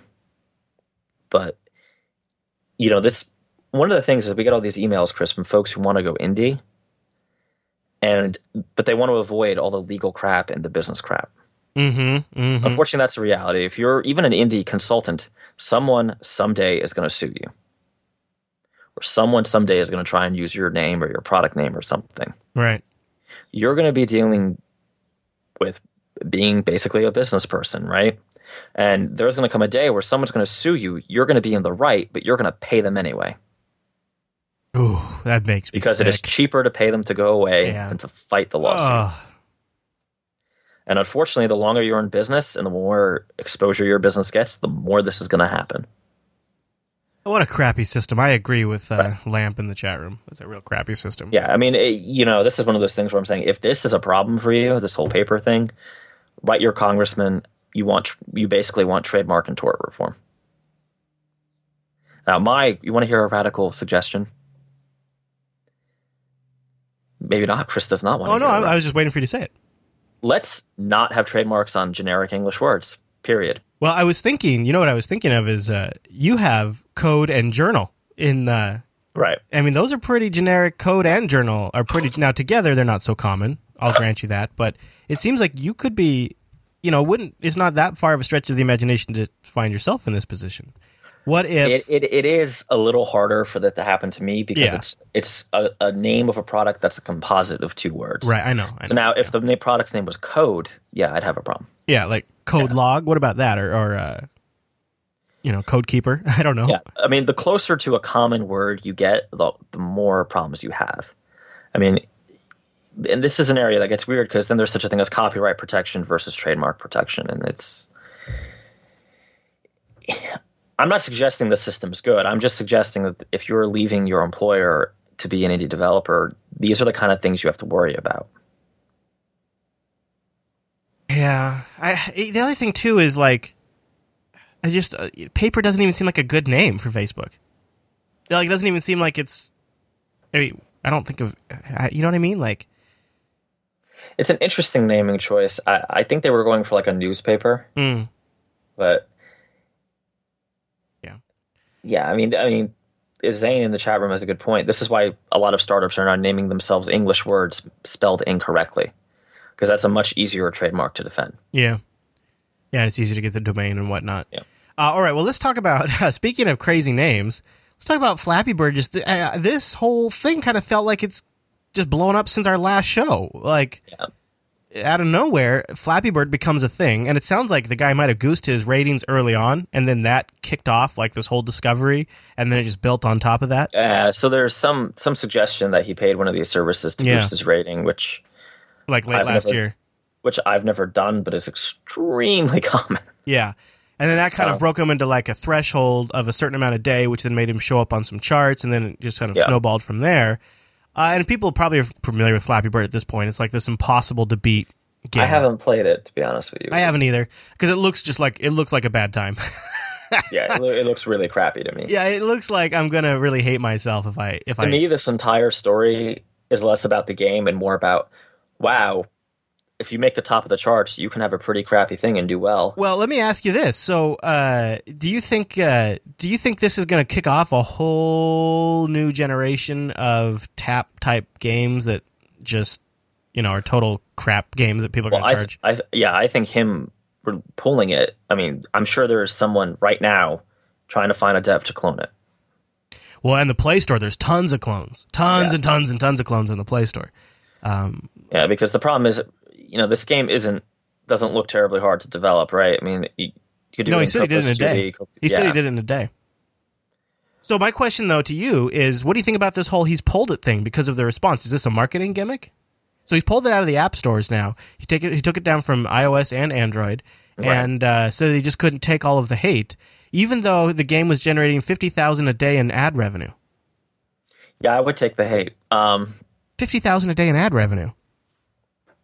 But you know, this one of the things is we get all these emails, Chris, from folks who want to go indie, and but they want to avoid all the legal crap and the business crap. Mm-hmm. mm-hmm. Unfortunately, that's the reality. If you're even an indie consultant, someone someday is going to sue you. Or someone someday is going to try and use your name or your product name or something. Right. You're going to be dealing with being basically a business person, right? And there's going to come a day where someone's going to sue you. You're going to be in the right, but you're going to pay them anyway Ooh, that makes me because it is cheaper to pay them to go away Yeah. than to fight the lawsuit. And unfortunately, the longer you're in business and the more exposure your business gets, the more this is going to happen. What a crappy system. I agree with uh, Lamp in the chat room. It's a real crappy system. Yeah, I mean, it, you know, this is one of those things where I'm saying if this is a problem for you, this whole paper thing, write your congressman. You want you basically want trademark and tort reform. Now, my you want to hear a radical suggestion? Maybe not. Chris does not want. Oh to no, I, I was just waiting for you to say it. let's not have trademarks on generic English words. Period. Well, I was thinking. You know what I was thinking of is uh, you have code and journal in. Uh, Right. I mean, those are pretty generic. Code and journal are pretty now together. They're not so common. I'll grant you that, but it seems like you could be. You know, wouldn't it's not that far of a stretch of the imagination to find yourself in this position. What if? It, it, it is a little harder for that to happen to me because Yeah. it's it's a, a name of a product that's a composite of two words. right, I know. I So know. now, if the na- product's name was Code, yeah, I'd have a problem. yeah, like code log. What about that? Or, or uh, you know, code keeper. [LAUGHS] I don't know. Yeah, I mean, the closer to a common word you get, the the more problems you have. I mean, and this is an area that gets weird because then there's such a thing as copyright protection versus trademark protection, and it's. [SIGHS] I'm not suggesting the system's good. I'm just suggesting that if you're leaving your employer to be an indie developer, these are the kind of things you have to worry about. Yeah. I, the other thing too is like, I just uh, paper doesn't even seem like a good name for Facebook. Like, it doesn't even seem like it's. I mean, I don't think of. You know what I mean? Like, It's an interesting naming choice. I, I think they were going for like a newspaper. mm, but Yeah. yeah. I mean, I mean, Zane in the chat room has a good point. This is why a lot of startups are now naming themselves English words spelled incorrectly, because that's a much easier trademark to defend. yeah, yeah. It's easy to get the domain and whatnot. Yeah. Uh, all right. Well, let's talk about. [LAUGHS] speaking of crazy names, let's talk about Flappy Bird. Just uh, this whole thing kind of felt like it's just blown up since our last show. Like. Yeah. out of nowhere, Flappy Bird becomes a thing, and it sounds like the guy might have goosed his ratings early on, and then that kicked off like this whole discovery, and then it just built on top of that. Uh, so there's some some suggestion that he paid one of these services to Yeah. boost his rating, which Like late I've last never- year. which I've never done, but is extremely [LAUGHS] common. Yeah. And then that kind of broke him into like a threshold of a certain amount of day, which then made him show up on some charts, and then it just kind of Yeah. snowballed from there. Uh, and people probably are familiar with Flappy Bird at this point. It's like this impossible to beat game. I haven't played it to be honest with you. I haven't either because it looks just like it looks like a bad time. [LAUGHS] yeah, it, loo- it looks really crappy to me. yeah, it looks like I'm gonna really hate myself if I if to I. To me, this entire story is less about the game and more about, wow, if you make the top of the charts, you can have a pretty crappy thing and do well. Well, let me ask you this. So, uh, do you think uh, do you think this is going to kick off a whole new generation of tap type games that just you know are total crap games that people are Well, going to I, charge? th- I, th- yeah, I think him pulling it. I mean, I'm sure there is someone right now trying to find a dev to clone it. well, in the Play Store, there's tons of clones, tons Yeah. and tons and tons of clones in the Play Store. Um, Yeah, because the problem is, you know, this game isn't doesn't look terribly hard to develop, right? I mean, you, you could do no, it he said he did it in a day. 2D, He said he did it in a day. So my question though to you is, what do you think about this whole he's pulled it thing because of the response? Is this a marketing gimmick? So he's pulled it out of the app stores now. He take it. He took it down from iOS and Android, Right. and uh, said that he just couldn't take all of the hate, even though the game was generating fifty thousand a day in ad revenue. Yeah, I would take the hate. Um, Fifty thousand a day in ad revenue.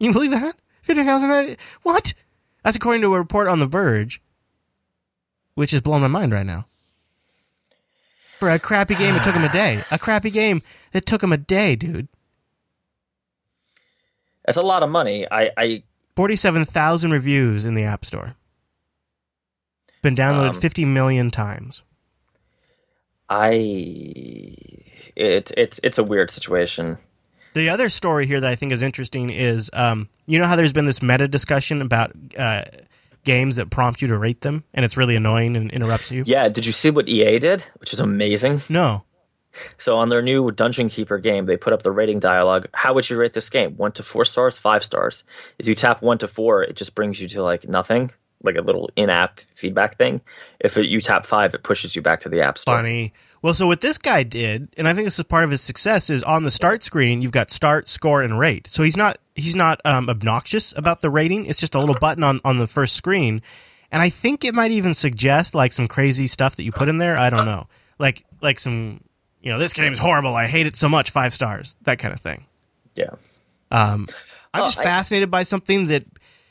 You believe that? Fifty thousand? What? That's according to a report on The Verge, which is blowing my mind right now. For a crappy game, it took him a day. A crappy game that took him a day, dude. That's a lot of money. I, I Forty-seven thousand reviews in the App Store. It's been downloaded Um, fifty million times. I it it's it's a weird situation. The other story here that I think is interesting is, um, you know how there's been this meta discussion about uh, games that prompt you to rate them, and it's really annoying and interrupts you. Yeah, did you see what EA did? Which is amazing. No. So on their new Dungeon Keeper game, they put up the rating dialogue. How would you rate this game? One to four stars, five stars. If you tap one to four, it just brings you to like nothing, like a little in-app feedback thing. If it, you tap five, it pushes you back to the app store. funny. Well, so what this guy did, and I think this is part of his success, is on the start screen you've got start, score, and rate. So he's not he's not um, obnoxious about the rating. It's just a little button on on the first screen, and I think it might even suggest like some crazy stuff that you put in there. I don't know, like like some you know this game's horrible. I hate it so much. Five stars, that kind of thing. Yeah. Um, I'm Oh, just I- fascinated by something that,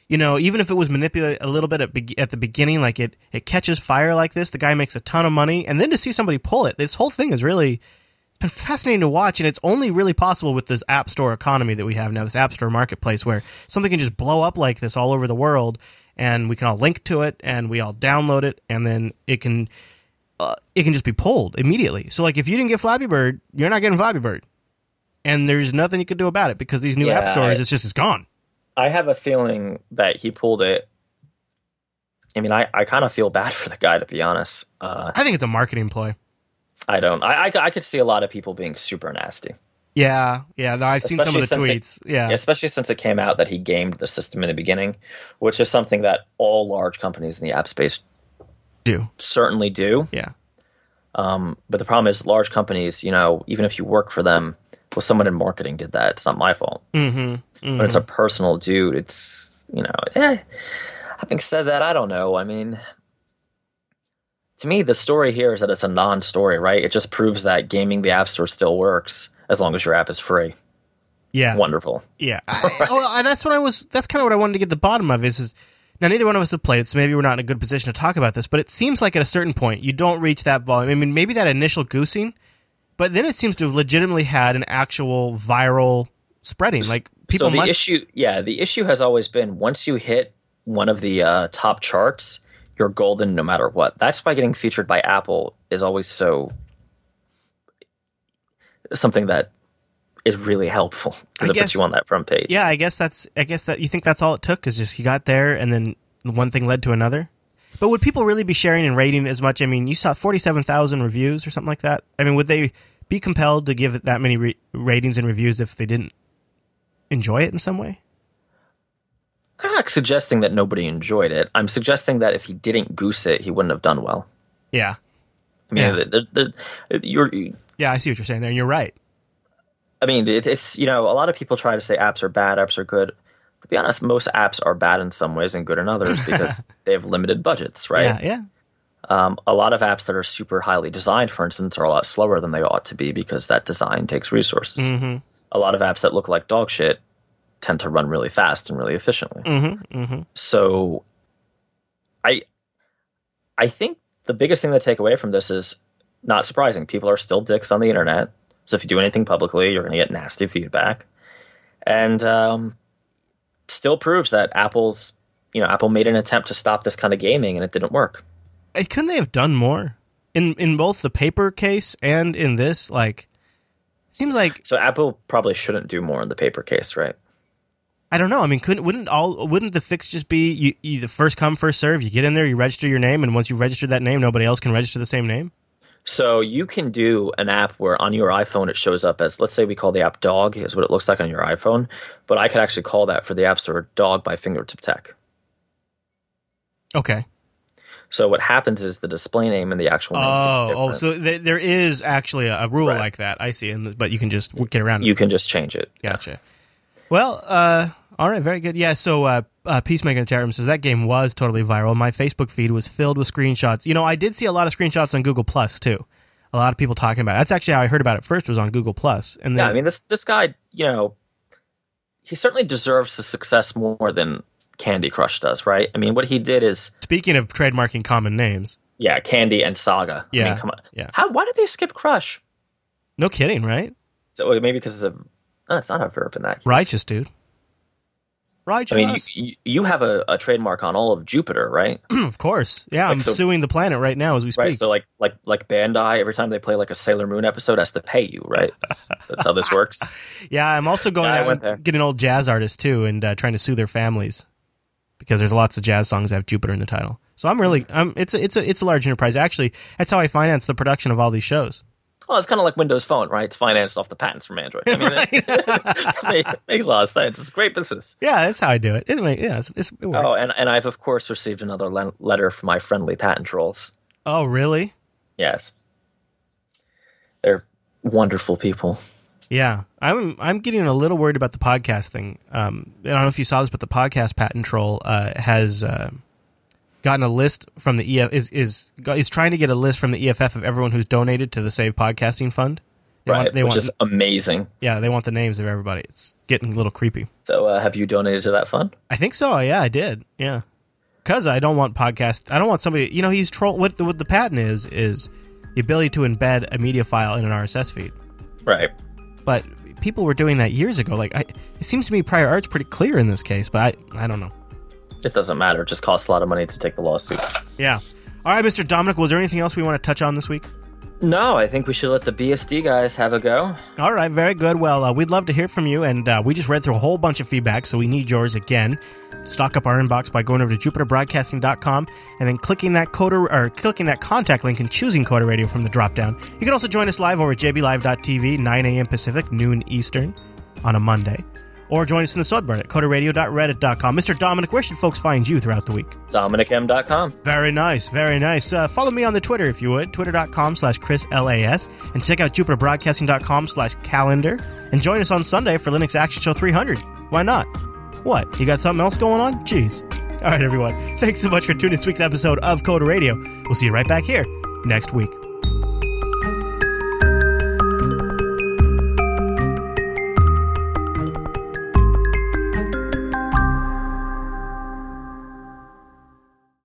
you know, even if it was manipulated a little bit at, be- at the beginning, like it, it catches fire like this, the guy makes a ton of money, and then to see somebody pull it, this whole thing is really, it's been fascinating to watch, and it's only really possible with this app store economy that we have now, this app store marketplace, where something can just blow up like this all over the world, and we can all link to it, and we all download it, and then it can, uh, it can just be pulled immediately. So, like, if you didn't get Flappy Bird, you're not getting Flappy Bird. And there's nothing you could do about it because these new app stores, I- it's just it's gone. I have a feeling that he pulled it. I mean, I, I kind of feel bad [LAUGHS] for the guy, to be honest. Uh, I think it's a marketing ploy. I don't. I, I, I could see a lot of people being super nasty, Yeah, yeah. No, I've seen some of the Especially tweets. Yeah, especially since it came out that he gamed the system in the beginning, which is something that all large companies in the app space do. certainly do. Yeah, Um, but the problem is, large companies, you know, even if you work for them, well, someone in marketing did that. It's not my fault. mm-hmm. When it's a personal dude, it's you know. Eh. Having said that, I don't know. I mean, to me, the story here is that it's a non-story, right? It just proves that gaming the App Store still works as long as your app is free. yeah, Wonderful. yeah. [LAUGHS] I, well, that's what I was. That's kind of what I wanted to get the bottom of. Is, is now neither one of us have played, it, so maybe we're not in a good position to talk about this. But it seems like at a certain point, you don't reach that volume. I mean, maybe that initial goosing, but then it seems to have legitimately had an actual viral spreading. Like people so the must. issue, yeah, the issue has always been once you hit one of the uh, top charts, you're golden no matter what. That's why getting featured by Apple is always so something that is really helpful because it puts you on that front page. yeah, I guess that's. I guess that you think that's all it took is just he got there, and then one thing led to another. But would people really be sharing and rating as much? I mean, you saw forty-seven thousand reviews or something like that. I mean, would they be compelled to give it that many re- ratings and reviews if they didn't enjoy it in some way? I'm not suggesting that nobody enjoyed it. I'm suggesting that if he didn't goose it, he wouldn't have done well. Yeah, I mean, Yeah. the, the, the, you're, yeah, I see what you're saying there, and you're right. I mean, it, it's you know, a lot of people try to say apps are bad, apps are good. To be honest, most apps are bad in some ways and good in others [LAUGHS] because they have limited budgets, right? Yeah, yeah, Um, a lot of apps that are super highly designed, for instance, are a lot slower than they ought to be because that design takes resources. hmm A lot of apps that look like dog shit tend to run really fast and really efficiently. Mm-hmm, mm-hmm. So, I I think the biggest thing to take away from this is not surprising. People are still dicks on the internet. So if you do anything publicly, you're going to get nasty feedback, and um, still proves that Apple's you know Apple made an attempt to stop this kind of gaming and it didn't work. Hey, couldn't they have done more in in both the paper case and in this? Like, seems like So Apple probably shouldn't do more in the paper case, right? I don't know. I mean, couldn't wouldn't all wouldn't the fix just be you, you the first come first serve? You get in there, you register your name, and once you've registered that name, nobody else can register the same name. So you can do an app where on your iPhone it shows up as let's say we call the app dog is what it looks like on your iPhone, but I could actually call that for the App Store dog by fingertip tech. Okay. So what happens is the display name and the actual name. Oh, oh, so th- there is actually a, a rule Right. like that. I see, and but you can just get around. it. you can just change it. Gotcha. Well, uh, all right, very good. Yeah, so uh, uh, Peacemaker in the chat room says that game was totally viral. My Facebook feed was filled with screenshots. You know, I did see a lot of screenshots on Google Plus too. A lot of people talking about it. That's actually how I heard about it first. Was on Google Plus. Plus, and then Yeah, I mean this this guy, you know, he certainly deserves the success more than Candy Crush does, right? I mean, what he did is speaking of trademarking common names, yeah, Candy and Saga. I Yeah, mean, come on. yeah. How? Why did they skip Crush? no kidding, right? So maybe because it's a no, it's not a verb in that. case. Righteous, dude. Righteous. I mean, you, you, have a, a trademark on all of Jupiter, right? [CLEARS THROAT] of course. Yeah, I'm so- suing the planet right now as we speak. Right. So like like like Bandai, every time they play like a Sailor Moon episode, has to pay you, right? [LAUGHS] That's, that's how this works. Yeah, I'm also going Yeah, I out and getting old jazz artists too, and uh, trying to sue their families because there's lots of jazz songs that have Jupiter in the title. So I'm really, I'm, it's a, it's a, it's a large enterprise. Actually, that's how I finance the production of all these shows. Well, it's kind of like Windows Phone, right? It's financed off the patents from Android. I mean, [LAUGHS] [LAUGHS] it, makes a lot of sense. It's a great business. Yeah, that's how I do it. It, yeah, it's, it's, it works. Oh, and, and I've of course received another le- letter from my friendly patent trolls. oh, really? Yes, they're wonderful people. Yeah, I'm I'm getting a little worried about the podcast thing. Um, I don't know if you saw this, but the podcast patent troll uh, has uh, gotten a list from the EF is is is trying to get a list from the EFF of everyone who's donated to the Save Podcasting Fund. They right, want, they which want is amazing. yeah, they want the names of everybody. It's getting a little creepy. So, uh, have you donated to that fund? I think so. Yeah, I did. Yeah, because I don't want podcast. I don't want somebody. You know, he's troll. What the, what the patent is is the ability to embed a media file in an RSS feed. Right. But people were doing that years ago. Like, I, it seems to me prior art's pretty clear in this case, but I I don't know. It doesn't matter. It just costs a lot of money to take the lawsuit. Yeah. All right, Mr. Dominick. Was there anything else we want to touch on this week? No, I think we should let the BSD guys have a go. All right, very good. Well, uh, we'd love to hear from you, and uh, we just read through a whole bunch of feedback, so we need yours again. Stock up our inbox by going over to jupiterbroadcasting.com and then clicking that coda or clicking that contact link and choosing Coder Radio from the dropdown. You can also join us live over at jblive.tv, 9 a.m. Pacific, noon Eastern, on a Monday, or join us in the subreddit at coderradio.reddit.com. Mr. Dominick, where should folks find you throughout the week? DominickM.com. Very nice, very nice. Uh, follow me on the Twitter if you would, twitter.com slash chrislas, and check out jupiterbroadcasting.com slash calendar, and join us on Sunday for Linux Action Show 300. Why not? What, you got something else going on? Jeez. All right, everyone. Thanks so much for tuning in this week's episode of Coder Radio. We'll see you right back here next week.